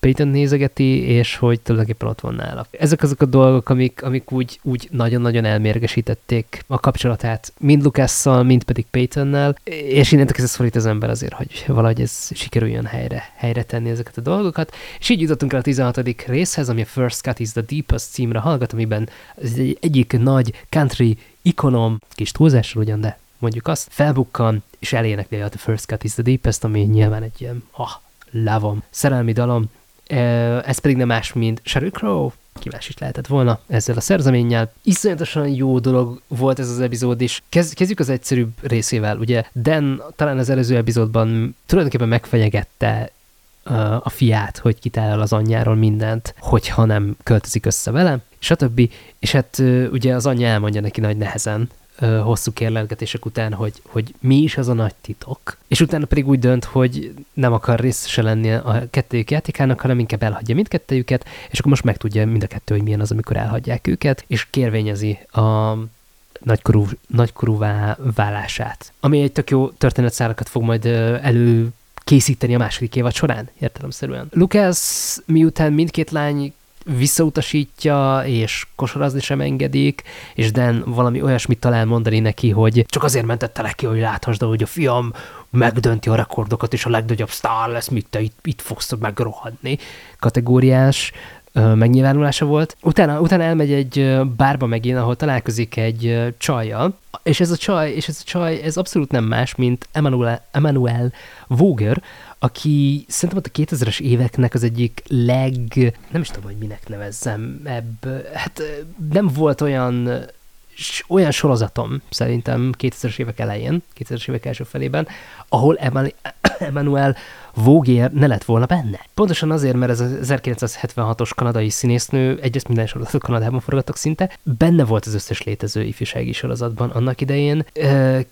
Peyton nézegeti, és hogy tulajdonképpen ott van nála. Ezek azok a dolgok, amik, amik úgy, úgy nagyon-nagyon elmérgesítették a kapcsolatát, mind Lukasszal, mind pedig Peytonnel, és innentől kezdve szorít az ember azért, hogy valahogy ez sikerüljön helyre, helyre tenni ezeket a dolgokat. És így jutottunk el a 16. részhez, ami a First Cut is the Deepest címre hallgat, amiben ez egy egyik nagy country ikonom, kis túlzással ugyan, de mondjuk azt, felbukkan, és elénekli a First Cut is the Deepest, ami nyilván egy ilyen, ah, lávom, szerelmi dalom, ez pedig nem más, mint Sheryl Crow, kíváncsi is lehetett volna ezzel a szerzeménnyel. Iszonyatosan jó dolog volt ez az epizód is. Kezd, kezdjük az egyszerűbb részével. Ugye Dan talán az előző epizódban tulajdonképpen megfenyegette a fiát, hogy kitál az anyjáról mindent, hogyha nem költözik össze vele, stb. És hát ugye az anyja elmondja neki nagy nehezen, hosszú kérlelgetések után, hogy, hogy mi is az a nagy titok. És utána pedig úgy dönt, hogy nem akar részese lenni a kettőjük játékának, hanem inkább elhagyja mindkettőjüket, és akkor most megtudja mind a kettő, hogy milyen az, amikor elhagyják őket, és kérvényezi a nagykorú, nagykorúvá válását. Ami egy tök jó történetszálakat fog majd elő készíteni a második évad során, értelemszerűen. Lucas miután mindkét lány visszautasítja, és kosarazni sem engedik, és Dan valami olyasmit talál mondani neki, hogy csak azért mentette le ki, hogy láthasd, hogy a fiam megdönti a rekordokat, és a legnagyobb sztár lesz, mit te itt, itt fogsz megrohadni kategóriás megnyilvánulása volt. Utána, utána elmegy egy bárba megint, ahol találkozik egy csajjal, és ez a csaj, és ez a csaj, ez abszolút nem más, mint Emmanuel, Emmanuel Voger, aki szerintem ott a 2000-es éveknek az egyik leg, nem is tudom, hogy minek nevezzem, ebb, hát nem volt olyan olyan sorozatom szerintem 2000-es évek elején, 2000-es évek első felében, ahol [COUGHS] Emmanuel Vógier ne lett volna benne. Pontosan azért, mert ez az 1976-os kanadai színésznő, egyrészt minden sorozatot Kanadában forgattak szinte, benne volt az összes létező ifjúsági sorozatban annak idején,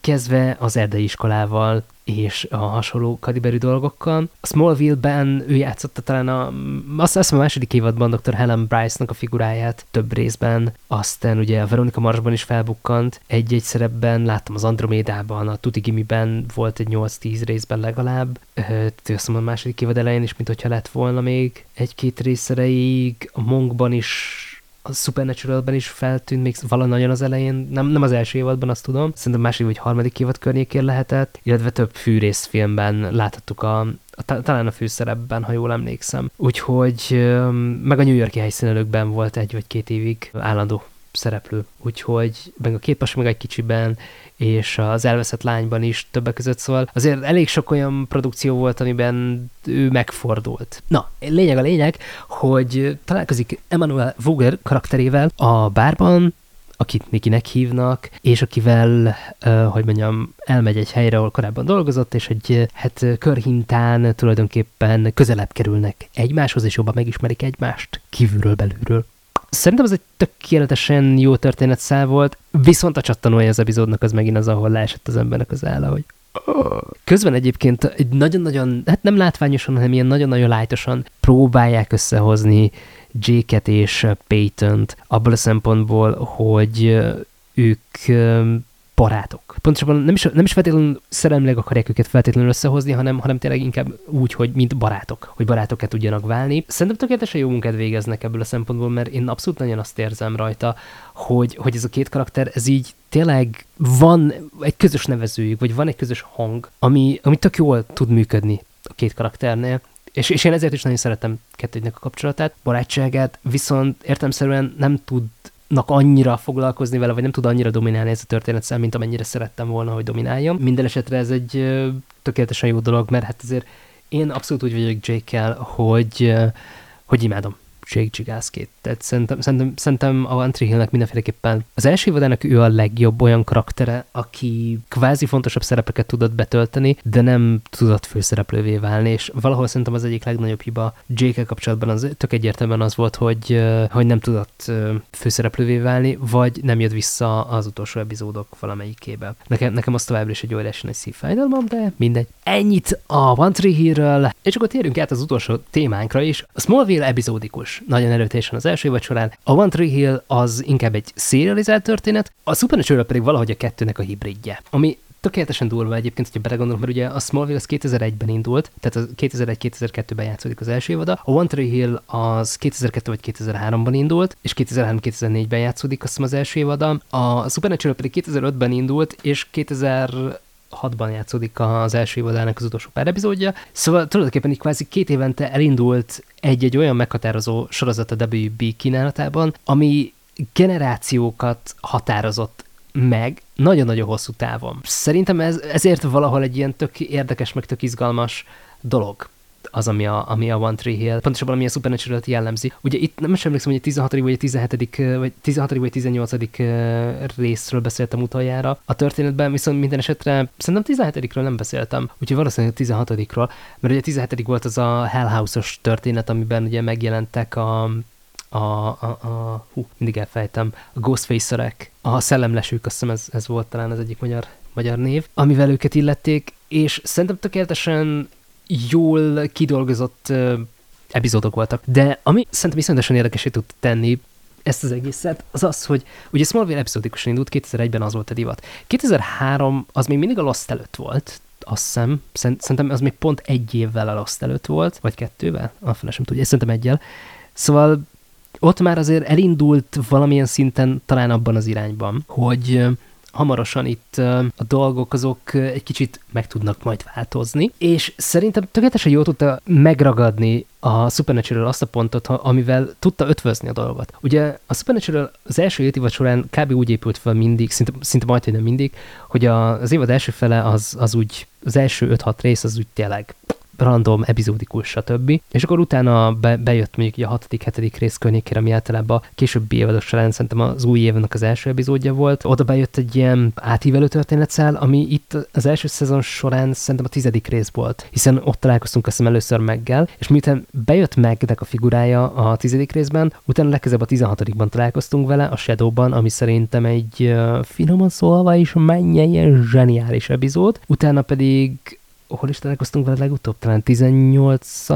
kezdve az erdei iskolával, és a hasonló kaliberű dolgokkal. A Smallville-ben ő játszotta talán a, azt hiszem a második évadban Dr. Helen Bryce-nak a figuráját több részben, aztán ugye a Veronica Marsban is felbukkant, egy-egy szerepben, láttam az Andromédában, a Tuti Gimiben volt egy 8-10 részben legalább, azt mondom a második évad elején is, mint hogyha lett volna még egy-két rész erejéig, a Monkban is a Supernatural-ben is feltűnt, még valami nagyon az elején, nem, nem az első évadban, azt tudom, szerintem második vagy harmadik évad környékén lehetett, illetve több fűrészfilmben láthattuk a, a, talán a főszerepben, ha jól emlékszem. Úgyhogy meg a New Yorki helyszínelőkben volt egy vagy két évig állandó szereplő. Úgyhogy meg a két meg egy kicsiben, és az elveszett lányban is többek között, szóval azért elég sok olyan produkció volt, amiben ő megfordult. Na, lényeg a lényeg, hogy találkozik Emmanuel Vogel karakterével a bárban, akit Nikinek hívnak, és akivel, hogy mondjam, elmegy egy helyre, ahol korábban dolgozott, és egy hát körhintán tulajdonképpen közelebb kerülnek egymáshoz, és jobban megismerik egymást kívülről, belülről. Szerintem ez egy tökéletesen jó történetszál volt, viszont a csattanója az epizódnak az megint az, ahol leesett az embernek az álla, hogy Közben egyébként egy nagyon-nagyon, hát nem látványosan, hanem ilyen nagyon-nagyon lájtosan próbálják összehozni Jake-et és Peyton-t abból a szempontból, hogy ők barátok. Pontosabban nem is, nem is feltétlenül szerelmileg akarják őket feltétlenül összehozni, hanem, hanem tényleg inkább úgy, hogy mint barátok, hogy barátokat tudjanak válni. Szerintem tökéletesen jó munkát végeznek ebből a szempontból, mert én abszolút nagyon azt érzem rajta, hogy, hogy ez a két karakter, ez így tényleg van egy közös nevezőjük, vagy van egy közös hang, ami, ami tök jól tud működni a két karakternél, és, és én ezért is nagyon szeretem kettőjüknek a kapcsolatát, barátságát, viszont értelmszerűen nem tud annyira foglalkozni vele, vagy nem tud annyira dominálni ez a történet mint amennyire szerettem volna, hogy domináljon. Minden esetre ez egy tökéletesen jó dolog, mert hát azért én abszolút úgy vagyok Jake-kel, hogy, hogy imádom Jake Gigászkét. Tehát szerintem, szerintem, szerintem a Tree Hill-nek mindenféleképpen az első évadának ő a legjobb olyan karaktere, aki kvázi fontosabb szerepeket tudott betölteni, de nem tudott főszereplővé válni, és valahol szerintem az egyik legnagyobb hiba Jake kapcsolatban az tök egyértelműen az volt, hogy, hogy nem tudott főszereplővé válni, vagy nem jött vissza az utolsó epizódok valamelyikébe. Nekem, nekem az továbbra is egy óriási nagy szívfájdalmam, de mindegy. Ennyit a One Tree Hill-ről, és akkor térjünk át az utolsó témánkra is. A Smallville epizódikus nagyon erőteljesen az első évad során. A One Tree Hill az inkább egy serializált történet, a Supernatural pedig valahogy a kettőnek a hibridje, ami tökéletesen durva egyébként, hogyha belegondolok, mert ugye a Smallville az 2001-ben indult, tehát a 2001-2002-ben játszódik az első évada, a One Tree Hill az 2002 vagy 2003-ban indult, és 2003-2004-ben játszódik azt hiszem az első évada, a Supernatural pedig 2005-ben indult, és 2000 6-ban játszódik az első évadának az utolsó pár epizódja. Szóval tulajdonképpen így kvázi két évente elindult egy-egy olyan meghatározó sorozat a WB kínálatában, ami generációkat határozott meg nagyon-nagyon hosszú távon. Szerintem ez, ezért valahol egy ilyen tök érdekes, meg tök izgalmas dolog az, ami a, ami a One Tree Hill, pontosabban ami a supernatural jellemzi. Ugye itt nem is emlékszem, hogy a 16. vagy a 17. vagy 16. vagy 18. részről beszéltem utoljára. A történetben viszont minden esetre szerintem 17-ről nem beszéltem, úgyhogy valószínűleg a 16-ról, mert ugye a 17. volt az a Hell House-os történet, amiben ugye megjelentek a a, a, a hú, mindig elfejtem, a Ghostfacerek, a szellemlesők, azt hiszem ez, ez volt talán az egyik magyar, magyar név, amivel őket illették, és szerintem tökéletesen jól kidolgozott epizódok voltak. De ami szerintem iszonyatosan érdekesé tud tenni ezt az egészet, az az, hogy ugye Smallville epizódikusan indult, 2001-ben az volt a divat. 2003 az még mindig a Lost előtt volt, azt hiszem, szerintem az még pont egy évvel a Lost előtt volt, vagy kettővel, a fele sem tudja, szerintem egyel. Szóval ott már azért elindult valamilyen szinten talán abban az irányban, hogy hamarosan itt a dolgok azok egy kicsit meg tudnak majd változni, és szerintem tökéletesen jól tudta megragadni a Supernatural azt a pontot, amivel tudta ötvözni a dolgot. Ugye a Supernatural az első évad során kb. úgy épült fel mindig, szinte, szinte majd, nem mindig, hogy az évad első fele az, az úgy, az első 5-6 rész az úgy tényleg random, epizódikus, stb. És akkor utána be, bejött mondjuk a hatodik, hetedik rész környékére, ami általában a későbbi évadok során szerintem az új évnek az első epizódja volt. Oda bejött egy ilyen átívelő történetszál, ami itt az első szezon során szerintem a tizedik rész volt, hiszen ott találkoztunk azt hiszem először Meggel, és miután bejött Megnek a figurája a tizedik részben, utána legközelebb a tizenhatodikban találkoztunk vele, a Shadowban, ami szerintem egy finoman szólva is mennyien zseniális epizód, utána pedig hol is találkoztunk vele legutóbb? Talán 18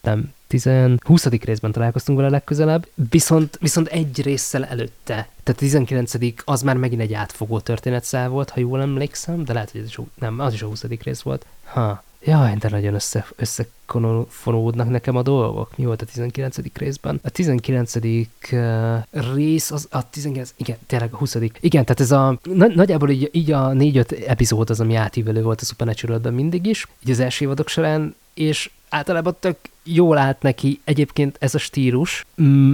nem, 10, 20. részben találkoztunk vele legközelebb, viszont, viszont egy résszel előtte, tehát 19. az már megint egy átfogó történetszál volt, ha jól emlékszem, de lehet, hogy ez is, nem, az is a 20. rész volt. Ha, Jaj, de nagyon össze, összefonódnak nekem a dolgok. Mi volt a 19. részben? A 19. Uh, rész, az a 19. Igen, tényleg a 20. Igen, tehát ez a na, nagyjából így, így a 4-5 epizód az, ami átívelő volt a supernatural mindig is, így az első évadok során, és általában tök jól állt neki egyébként ez a stílus,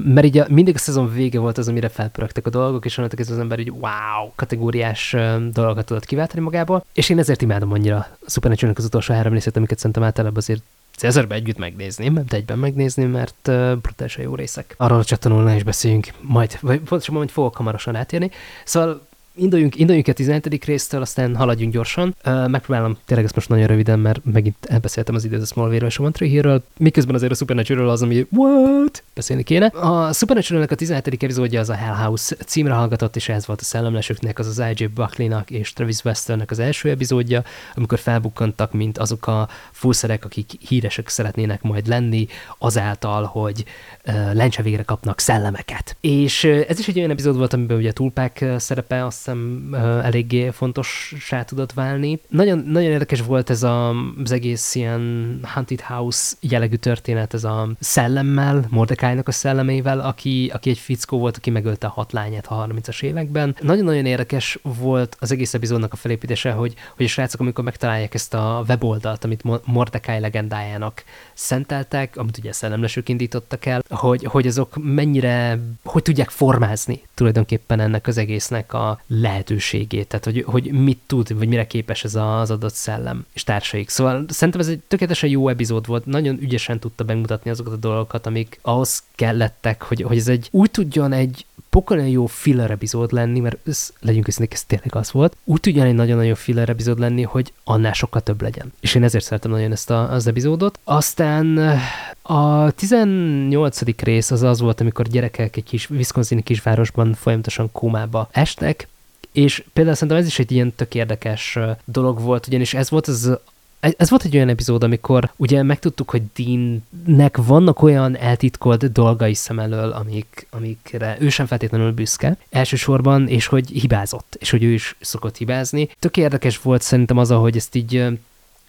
mert így a, mindig a szezon vége volt az, amire felpörögtek a dolgok, és onnantól ez az ember így wow, kategóriás dolgokat tudott kiváltani magából, és én ezért imádom annyira a supernatural az utolsó három részét, amiket szerintem általában azért Cezarbe együtt megnézni, nem egyben megnézni, mert uh, brutálisan jó részek. Arról a csatornán is beszéljünk majd, vagy pontosabban, hogy fogok hamarosan átérni. Szóval induljunk, induljunk a 17. résztől, aztán haladjunk gyorsan. Uh, megpróbálom tényleg ezt most nagyon röviden, mert megint elbeszéltem az időt a Smallville-ről és a Tree miközben azért a Supernatural az, ami what? Beszélni kéne. A supernatural a 17. epizódja az a Hell House címre hallgatott, és ez volt a szellemlesőknek, az az I.J. Buckley-nak és Travis Westernek az első epizódja, amikor felbukkantak, mint azok a fúszerek, akik híresek szeretnének majd lenni, azáltal, hogy uh, lencse kapnak szellemeket. És ez is egy olyan epizód volt, amiben ugye a túlpák szerepe, azt hiszem eléggé fontossá tudott válni. Nagyon, nagyon érdekes volt ez a, az egész ilyen Haunted House jellegű történet, ez a szellemmel, Mordecai-nak a szellemével, aki, aki egy fickó volt, aki megölte a hat lányát a 30-as években. Nagyon-nagyon érdekes volt az egész epizódnak a felépítése, hogy, hogy a srácok, amikor megtalálják ezt a weboldalt, amit Mordecai legendájának szenteltek, amit ugye szellemlesők indítottak el, hogy, hogy azok mennyire, hogy tudják formázni tulajdonképpen ennek az egésznek a lehetőségét, tehát hogy, hogy mit tud, vagy mire képes ez az adott szellem és társaik. Szóval szerintem ez egy tökéletesen jó epizód volt, nagyon ügyesen tudta bemutatni azokat a dolgokat, amik ahhoz kellettek, hogy, hogy ez egy úgy tudjon egy pokolyan jó filler epizód lenni, mert ez, legyünk őszintén, ez tényleg az volt, úgy tudjon egy nagyon-nagyon filler epizód lenni, hogy annál sokkal több legyen. És én ezért szeretem nagyon ezt a, az epizódot. Aztán a 18. rész az az volt, amikor gyerekek egy kis Wisconsin kisvárosban folyamatosan kómába estek, és például szerintem ez is egy ilyen tök érdekes dolog volt, ugyanis ez volt az ez volt egy olyan epizód, amikor ugye megtudtuk, hogy Deannek vannak olyan eltitkolt dolgai szem elől, amik, amikre ő sem feltétlenül büszke elsősorban, és hogy hibázott, és hogy ő is szokott hibázni. Tök érdekes volt szerintem az, ahogy ezt így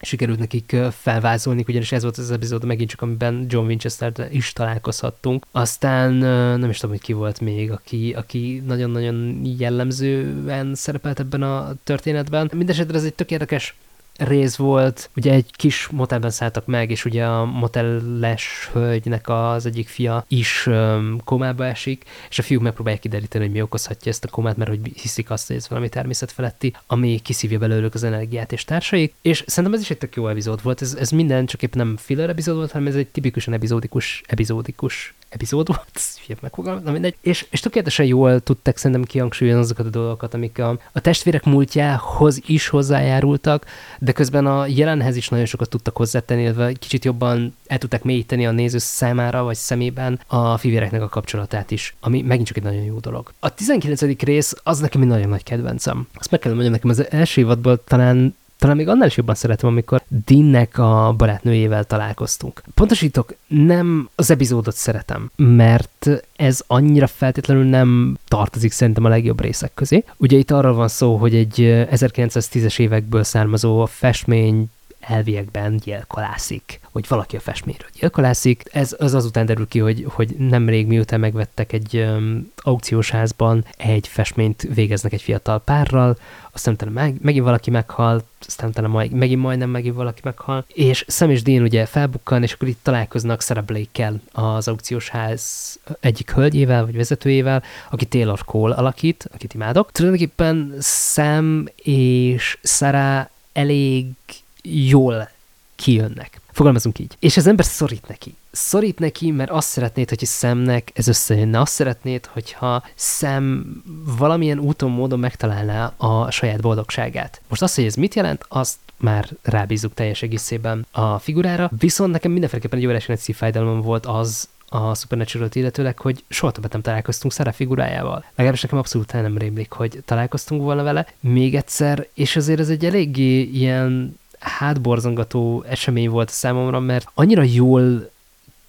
sikerült nekik felvázolni, ugyanis ez volt az epizód megint csak, amiben John winchester is találkozhattunk. Aztán nem is tudom, hogy ki volt még, aki, aki nagyon-nagyon jellemzően szerepelt ebben a történetben. Mindenesetre ez egy tök érdekes rész volt, ugye egy kis motelben szálltak meg, és ugye a motelles hölgynek az egyik fia is um, komába esik, és a fiúk megpróbálják kideríteni, hogy mi okozhatja ezt a komát, mert hogy hiszik azt, hogy ez valami természetfeletti, ami kiszívja belőlük az energiát és társaik, és szerintem ez is egy tök jó epizód volt, ez, ez minden csak éppen nem filler epizód volt, hanem ez egy tipikusan epizódikus, epizódikus epizód volt, [LAUGHS] hülye megfogalmaz, mindegy. És, és tökéletesen jól tudtak szerintem kihangsúlyozni azokat a dolgokat, amik a, a testvérek múltjához is hozzájárultak, de közben a jelenhez is nagyon sokat tudtak hozzátenni, illetve kicsit jobban el tudták mélyíteni a néző számára, vagy szemében a fivéreknek a kapcsolatát is, ami megint csak egy nagyon jó dolog. A 19. rész az nekem egy nagyon nagy kedvencem. Azt meg kell mondjam, nekem az első évadból talán talán még annál is jobban szeretem, amikor Dinnek a barátnőjével találkoztunk. Pontosítok, nem az epizódot szeretem, mert ez annyira feltétlenül nem tartozik szerintem a legjobb részek közé. Ugye itt arról van szó, hogy egy 1910-es évekből származó festmény elviekben gyilkolászik, hogy valaki a festményről gyilkolászik. Ez az azután derül ki, hogy, hogy nemrég miután megvettek egy um, aukciós házban egy festményt végeznek egy fiatal párral, aztán utána meg, megint valaki meghal, aztán utána majd, megint majdnem megint valaki meghal, és Sam és Dean ugye felbukkan, és akkor itt találkoznak Sarah Blake-kel, az aukciós ház egyik hölgyével, vagy vezetőjével, aki Taylor Cole alakít, akit imádok. Tulajdonképpen Sam és Sarah elég jól kijönnek. Fogalmazunk így. És az ember szorít neki. Szorít neki, mert azt szeretnéd, hogy szemnek ez összejönne. Azt szeretnéd, hogyha szem valamilyen úton, módon megtalálná a saját boldogságát. Most azt, hogy ez mit jelent, azt már rábízunk teljes egészében a figurára, viszont nekem mindenféleképpen egy óriási nagy szívfájdalom volt az, a Supernatural-t illetőleg, hogy soha többet nem találkoztunk Sarah figurájával. Legalábbis nekem abszolút nem rémlik, hogy találkoztunk volna vele még egyszer, és azért ez egy eléggé ilyen hátborzongató esemény volt számomra, mert annyira jól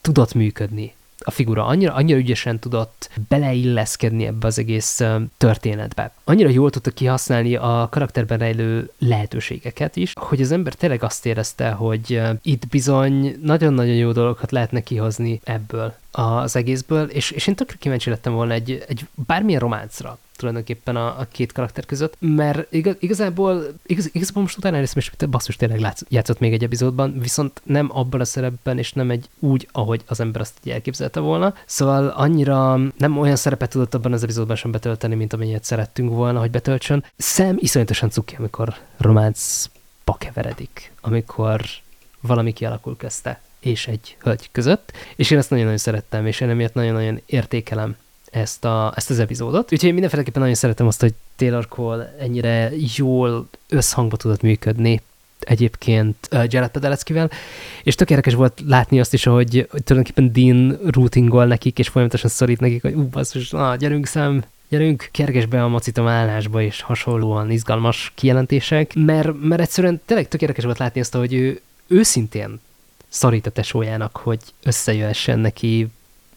tudott működni a figura annyira, annyira ügyesen tudott beleilleszkedni ebbe az egész történetbe. Annyira jól tudta kihasználni a karakterben rejlő lehetőségeket is, hogy az ember tényleg azt érezte, hogy itt bizony nagyon-nagyon jó dolgokat lehetne kihozni ebből az egészből, és, és én tökre kíváncsi lettem volna egy, egy bármilyen románcra tulajdonképpen a, a két karakter között, mert igaz, igazából, igaz, igazából most utána néztem, és basszus tényleg látsz, játszott még egy epizódban, viszont nem abban a szerepben, és nem egy úgy, ahogy az ember azt elképzelte volna. Szóval annyira nem olyan szerepet tudott abban az epizódban sem betölteni, mint amennyit szerettünk volna, hogy betöltsön. Szem iszonyatosan cuki, amikor románc pakeveredik, amikor valami kialakul közte és egy hölgy között, és én ezt nagyon-nagyon szerettem, és én emiatt nagyon-nagyon értékelem ezt, a, ezt az epizódot. Úgyhogy én mindenféleképpen nagyon szeretem azt, hogy Taylor Cole ennyire jól összhangba tudott működni egyébként uh, Jared Padaleckivel, és tök érdekes volt látni azt is, hogy, hogy tulajdonképpen Dean routingol nekik, és folyamatosan szorít nekik, hogy ú, basszus, na, gyerünk szem, gyerünk, kerges be a macitom állásba, és hasonlóan izgalmas kijelentések, mert, mert egyszerűen tényleg tök érdekes volt látni azt, hogy ő őszintén szorít a tesójának, hogy összejöhessen neki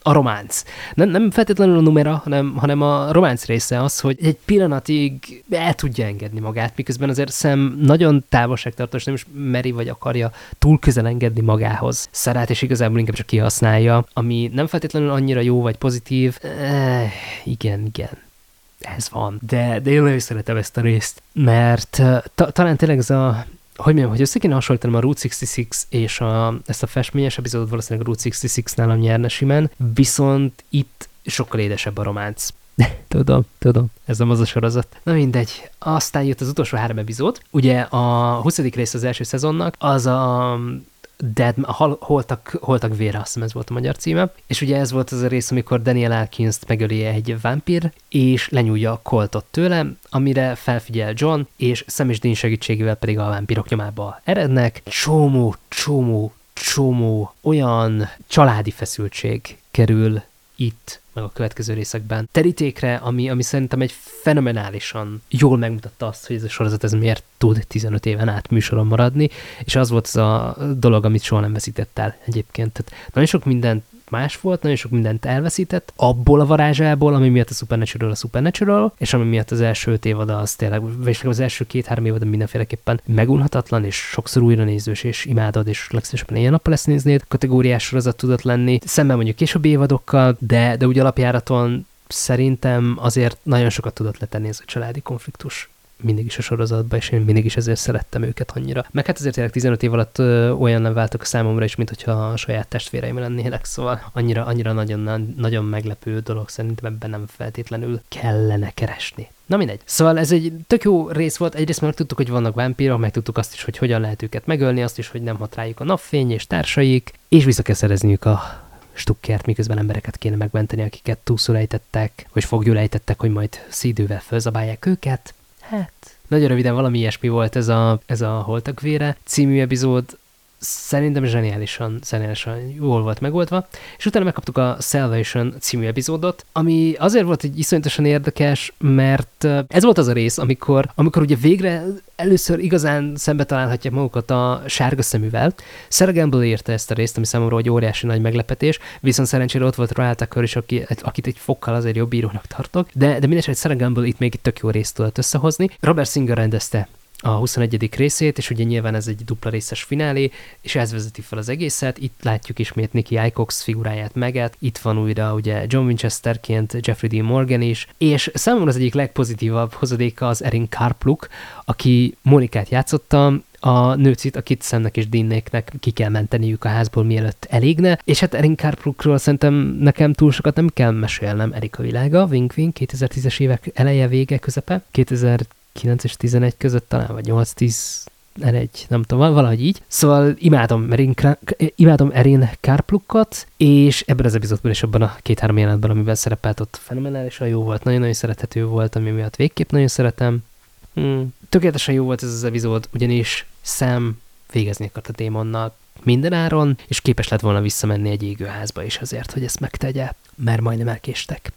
a románc. Nem, nem feltétlenül a numera, hanem, hanem a románc része az, hogy egy pillanatig el tudja engedni magát, miközben azért szem nagyon távolságtartós, nem is meri vagy akarja túl közel engedni magához. Szarát és igazából inkább csak kihasználja, ami nem feltétlenül annyira jó vagy pozitív. Eh, igen, igen ez van. De, de én nagyon szeretem ezt a részt, mert ta, talán tényleg ez a hogy mondjam, hogy össze kéne hasonlítanom a Route 66 és a, ezt a festményes epizódot valószínűleg a Route 66 nálam nyerne simán, viszont itt sokkal édesebb a románc. [LAUGHS] tudom, tudom, ez nem az a sorozat. Na mindegy. Aztán jött az utolsó három epizód. Ugye a 20. rész az első szezonnak, az a Dead, hol, holtak, holtak vére, azt hiszem ez volt a magyar címe. És ugye ez volt az a rész, amikor Daniel Alkins megöli egy vámpír, és lenyúlja a koltot tőle, amire felfigyel John, és Sam és Dean segítségével pedig a vámpírok nyomába erednek. Csomó, csomó, csomó olyan családi feszültség kerül itt meg a következő részekben terítékre, ami, ami szerintem egy fenomenálisan jól megmutatta azt, hogy ez a sorozat ez miért tud 15 éven át műsoron maradni, és az volt az a dolog, amit soha nem veszített el egyébként. Tehát nagyon sok mindent más volt, nagyon sok mindent elveszített, abból a varázsából, ami miatt a Supernatural a Supernatural, és ami miatt az első öt évad az tényleg, vagy az első két-három évad mindenféleképpen megunhatatlan, és sokszor újra nézős, és imádod, és legszívesebben ilyen nappal lesz néznéd, kategóriás sorozat tudott lenni, szemben mondjuk későbbi évadokkal, de, de úgy alapjáraton szerintem azért nagyon sokat tudott letenni ez a családi konfliktus mindig is a sorozatban, és én mindig is ezért szerettem őket annyira. Meg hát azért tényleg 15 év alatt olyan nem váltak számomra is, mint hogyha a saját testvéreim lennének, szóval annyira, annyira nagyon, nagyon meglepő dolog, szerintem ebben nem feltétlenül kellene keresni. Na mindegy. Szóval ez egy tök jó rész volt. Egyrészt meg tudtuk, hogy vannak vámpírok, meg tudtuk azt is, hogy hogyan lehet őket megölni, azt is, hogy nem hat rájuk a napfény és társaik, és vissza kell szerezniük a stukkert, miközben embereket kéne megmenteni, akiket túlszul ejtettek, vagy fogjul ejtettek, hogy majd szídővel fölzabálják őket. Hát, nagyon röviden valami ilyesmi volt ez a, ez a Holtak vére című epizód, szerintem zseniálisan, zseniálisan jól volt megoldva, és utána megkaptuk a Salvation című epizódot, ami azért volt egy iszonyatosan érdekes, mert ez volt az a rész, amikor, amikor ugye végre először igazán szembe találhatják magukat a sárga szeművel. Sarah Gamble írta ezt a részt, ami számomra egy óriási nagy meglepetés, viszont szerencsére ott volt Royal Tucker is, aki, akit egy fokkal azért jobb írónak tartok, de, de mindesetre Sarah Gamble itt még egy tök jó részt tudott összehozni. Robert Singer rendezte a 21. részét, és ugye nyilván ez egy dupla részes finálé, és ez vezeti fel az egészet. Itt látjuk ismét Nicky Icox figuráját meget, itt van újra ugye John Winchesterként Jeffrey Dean Morgan is, és számomra az egyik legpozitívabb hozadéka az Erin Karpluk, aki Monikát játszotta, a nőcit, akit Szemnek és Dinnéknek ki kell menteniük a házból, mielőtt elégne, és hát Erin Carplukról szerintem nekem túl sokat nem kell mesélnem Erika világa, Wink Wink, 2010-es évek eleje, vége, közepe, 2000 9 és 11 között talán, vagy 8-10 egy, nem tudom, valahogy így. Szóval imádom Erin, imádom Erin Kárplukkot, és ebben az epizódban és abban a két-három jelenetben, amiben szerepelt ott fenomenálisan jó volt, nagyon-nagyon szerethető volt, ami miatt végképp nagyon szeretem. Hmm. Tökéletesen jó volt ez az epizód, ugyanis Sam végezni akart a démonnal minden áron, és képes lett volna visszamenni egy égőházba is azért, hogy ezt megtegye, mert majdnem elkéstek.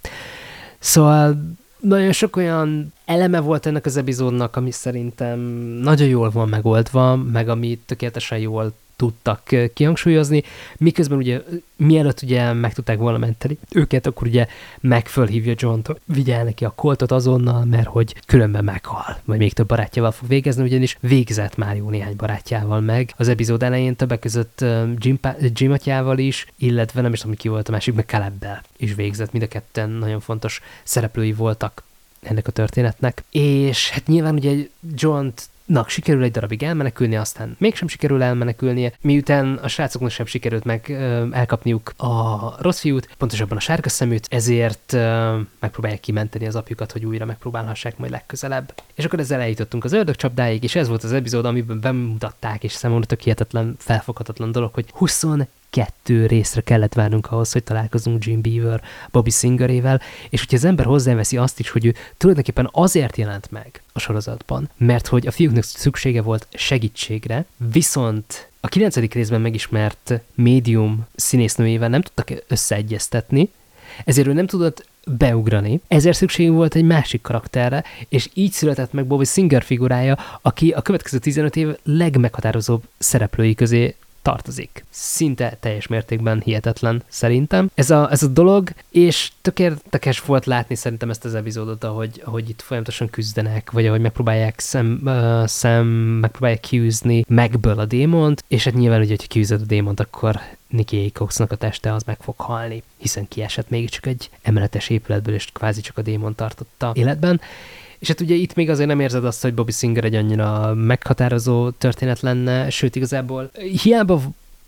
Szóval nagyon sok olyan eleme volt ennek az epizódnak, ami szerintem nagyon jól van megoldva, meg ami tökéletesen jól tudtak kihangsúlyozni, miközben ugye mielőtt ugye meg tudták volna menteni őket, akkor ugye megfölhívja John-t, hogy vigye neki a koltot azonnal, mert hogy különben meghal, vagy még több barátjával fog végezni, ugyanis végzett már jó néhány barátjával meg. Az epizód elején többek között Jim, Jim atyával is, illetve nem is tudom, ki volt a másik, meg Calebbel is végzett. Mind a ketten nagyon fontos szereplői voltak ennek a történetnek. És hát nyilván ugye john Nak sikerül egy darabig elmenekülni, aztán mégsem sikerül elmenekülnie, miután a srácoknak sem sikerült meg ö, elkapniuk a rossz fiút, pontosabban a sárga szeműt, ezért ö, megpróbálják kimenteni az apjukat, hogy újra megpróbálhassák majd legközelebb. És akkor ezzel eljutottunk az ördög csapdáig, és ez volt az epizód, amiben bemutatták, és számomra tök hihetetlen, felfoghatatlan dolog, hogy 20 kettő részre kellett várnunk ahhoz, hogy találkozunk Jim Beaver Bobby Singerével, és hogyha az ember hozzáveszi azt is, hogy ő tulajdonképpen azért jelent meg a sorozatban, mert hogy a fiúknak szüksége volt segítségre, viszont a kilencedik részben megismert médium színésznőjével nem tudtak összeegyeztetni, ezért ő nem tudott beugrani, ezért szükség volt egy másik karakterre, és így született meg Bobby Singer figurája, aki a következő 15 év legmeghatározóbb szereplői közé tartozik. Szinte teljes mértékben hihetetlen szerintem. Ez a, ez a dolog, és tök érdekes volt látni szerintem ezt az epizódot, ahogy, ahogy itt folyamatosan küzdenek, vagy ahogy megpróbálják szem, uh, szem megpróbálják kiűzni megből a démont, és hát nyilván, hogy, hogy kiűzöd a démont, akkor Nicky Coxnak a teste az meg fog halni, hiszen kiesett mégiscsak egy emeletes épületből, és kvázi csak a démon tartotta életben. És hát ugye itt még azért nem érzed azt, hogy Bobby Singer egy annyira meghatározó történet lenne, sőt igazából hiába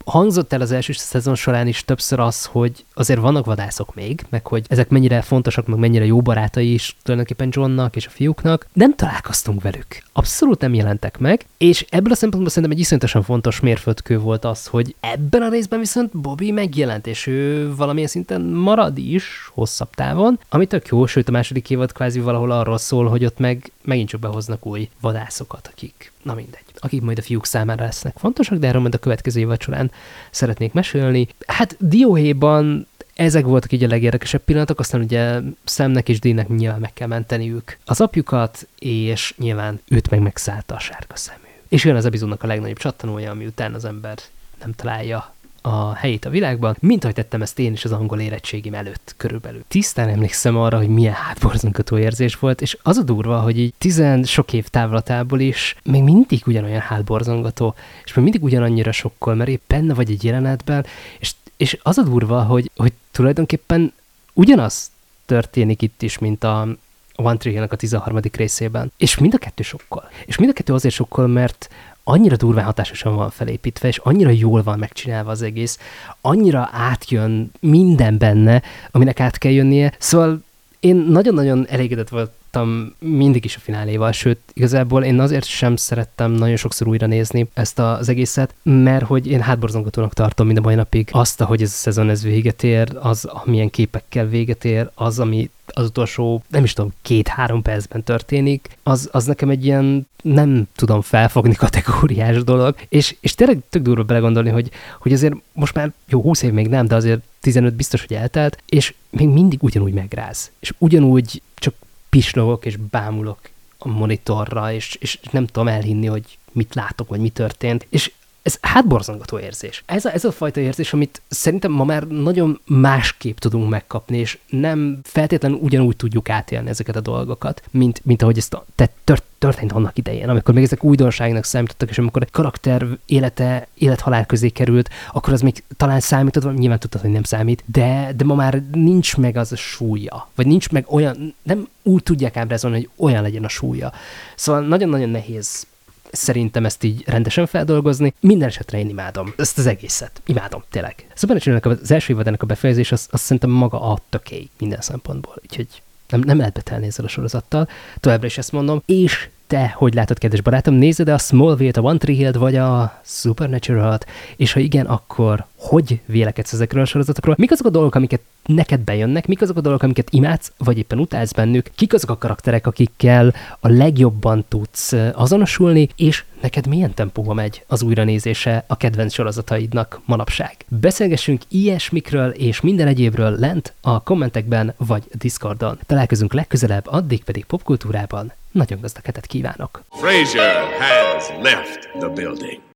hangzott el az első szezon során is többször az, hogy azért vannak vadászok még, meg hogy ezek mennyire fontosak, meg mennyire jó barátai is tulajdonképpen Johnnak és a fiúknak. Nem találkoztunk velük. Abszolút nem jelentek meg, és ebből a szempontból szerintem egy iszonyatosan fontos mérföldkő volt az, hogy ebben a részben viszont Bobby megjelent, és ő valamilyen szinten marad is hosszabb távon, ami tök jó, sőt a második évad kvázi valahol arról szól, hogy ott meg megint csak behoznak új vadászokat, akik, na mindegy, akik majd a fiúk számára lesznek fontosak, de erről majd a következő évad során szeretnék mesélni. Hát Dióhéjban ezek voltak így a legérdekesebb pillanatok, aztán ugye Szemnek és Dénnek nyilván meg kell menteniük az apjukat, és nyilván őt meg megszállta a sárga szemű. És jön az epizódnak a legnagyobb csattanója, ami után az ember nem találja a helyét a világban, mint ahogy tettem ezt én is az angol érettségim előtt körülbelül. Tisztán emlékszem arra, hogy milyen hátborzongató érzés volt, és az a durva, hogy így tizen sok év távlatából is még mindig ugyanolyan hátborzongató, és még mindig ugyanannyira sokkal, mert épp benne vagy egy jelenetben, és, és az a durva, hogy, hogy tulajdonképpen ugyanaz történik itt is, mint a, a One Tree a 13. részében. És mind a kettő sokkal. És mind a kettő azért sokkal, mert annyira durván hatásosan van felépítve, és annyira jól van megcsinálva az egész, annyira átjön minden benne, aminek át kell jönnie. Szóval én nagyon-nagyon elégedett voltam mindig is a fináléval, sőt, igazából én azért sem szerettem nagyon sokszor újra nézni ezt az egészet, mert hogy én hátborzongatónak tartom mind a mai napig azt, hogy ez a szezon ez véget ér, az, amilyen képekkel véget ér, az, ami az utolsó, nem is tudom, két-három percben történik, az, az nekem egy ilyen nem tudom felfogni kategóriás dolog, és, és tényleg tök durva belegondolni, hogy, hogy azért most már jó, 20 év még nem, de azért 15 biztos, hogy eltelt, és még mindig ugyanúgy megráz. És ugyanúgy csak pislogok és bámulok a monitorra, és, és nem tudom elhinni, hogy mit látok, vagy mi történt. És ez hátborzongató érzés. Ez a, ez a fajta érzés, amit szerintem ma már nagyon másképp tudunk megkapni, és nem feltétlenül ugyanúgy tudjuk átélni ezeket a dolgokat, mint, mint ahogy ezt a, te, tört, történt annak idején, amikor még ezek újdonságnak számítottak, és amikor egy karakter élete, élethalál közé került, akkor az még talán számított, vagy nyilván tudtad, hogy nem számít, de, de ma már nincs meg az a súlya, vagy nincs meg olyan, nem úgy tudják ábrázolni, hogy olyan legyen a súlya. Szóval nagyon-nagyon nehéz szerintem ezt így rendesen feldolgozni. Minden esetre én imádom ezt az egészet. Imádom, tényleg. Szóval az első évad ennek a befejezés, az, az szerintem maga a tökély minden szempontból. Úgyhogy nem, nem lehet betelni ezzel a sorozattal. Továbbra is ezt mondom. És te hogy látod, kedves barátom, nézed a Smallville-t, a One Tree Hill-t, vagy a Supernatural-t, és ha igen, akkor hogy vélekedsz ezekről a sorozatokról? Mik azok a dolgok, amiket neked bejönnek, mik azok a dolgok, amiket imádsz, vagy éppen utálsz bennük, kik azok a karakterek, akikkel a legjobban tudsz azonosulni, és neked milyen tempóba megy az újranézése a kedvenc sorozataidnak manapság. Beszélgessünk ilyesmikről és minden egyébről lent a kommentekben vagy Discordon. Találkozunk legközelebb, addig pedig popkultúrában nagyon gazdag hetet kívánok! Frazier has left the building.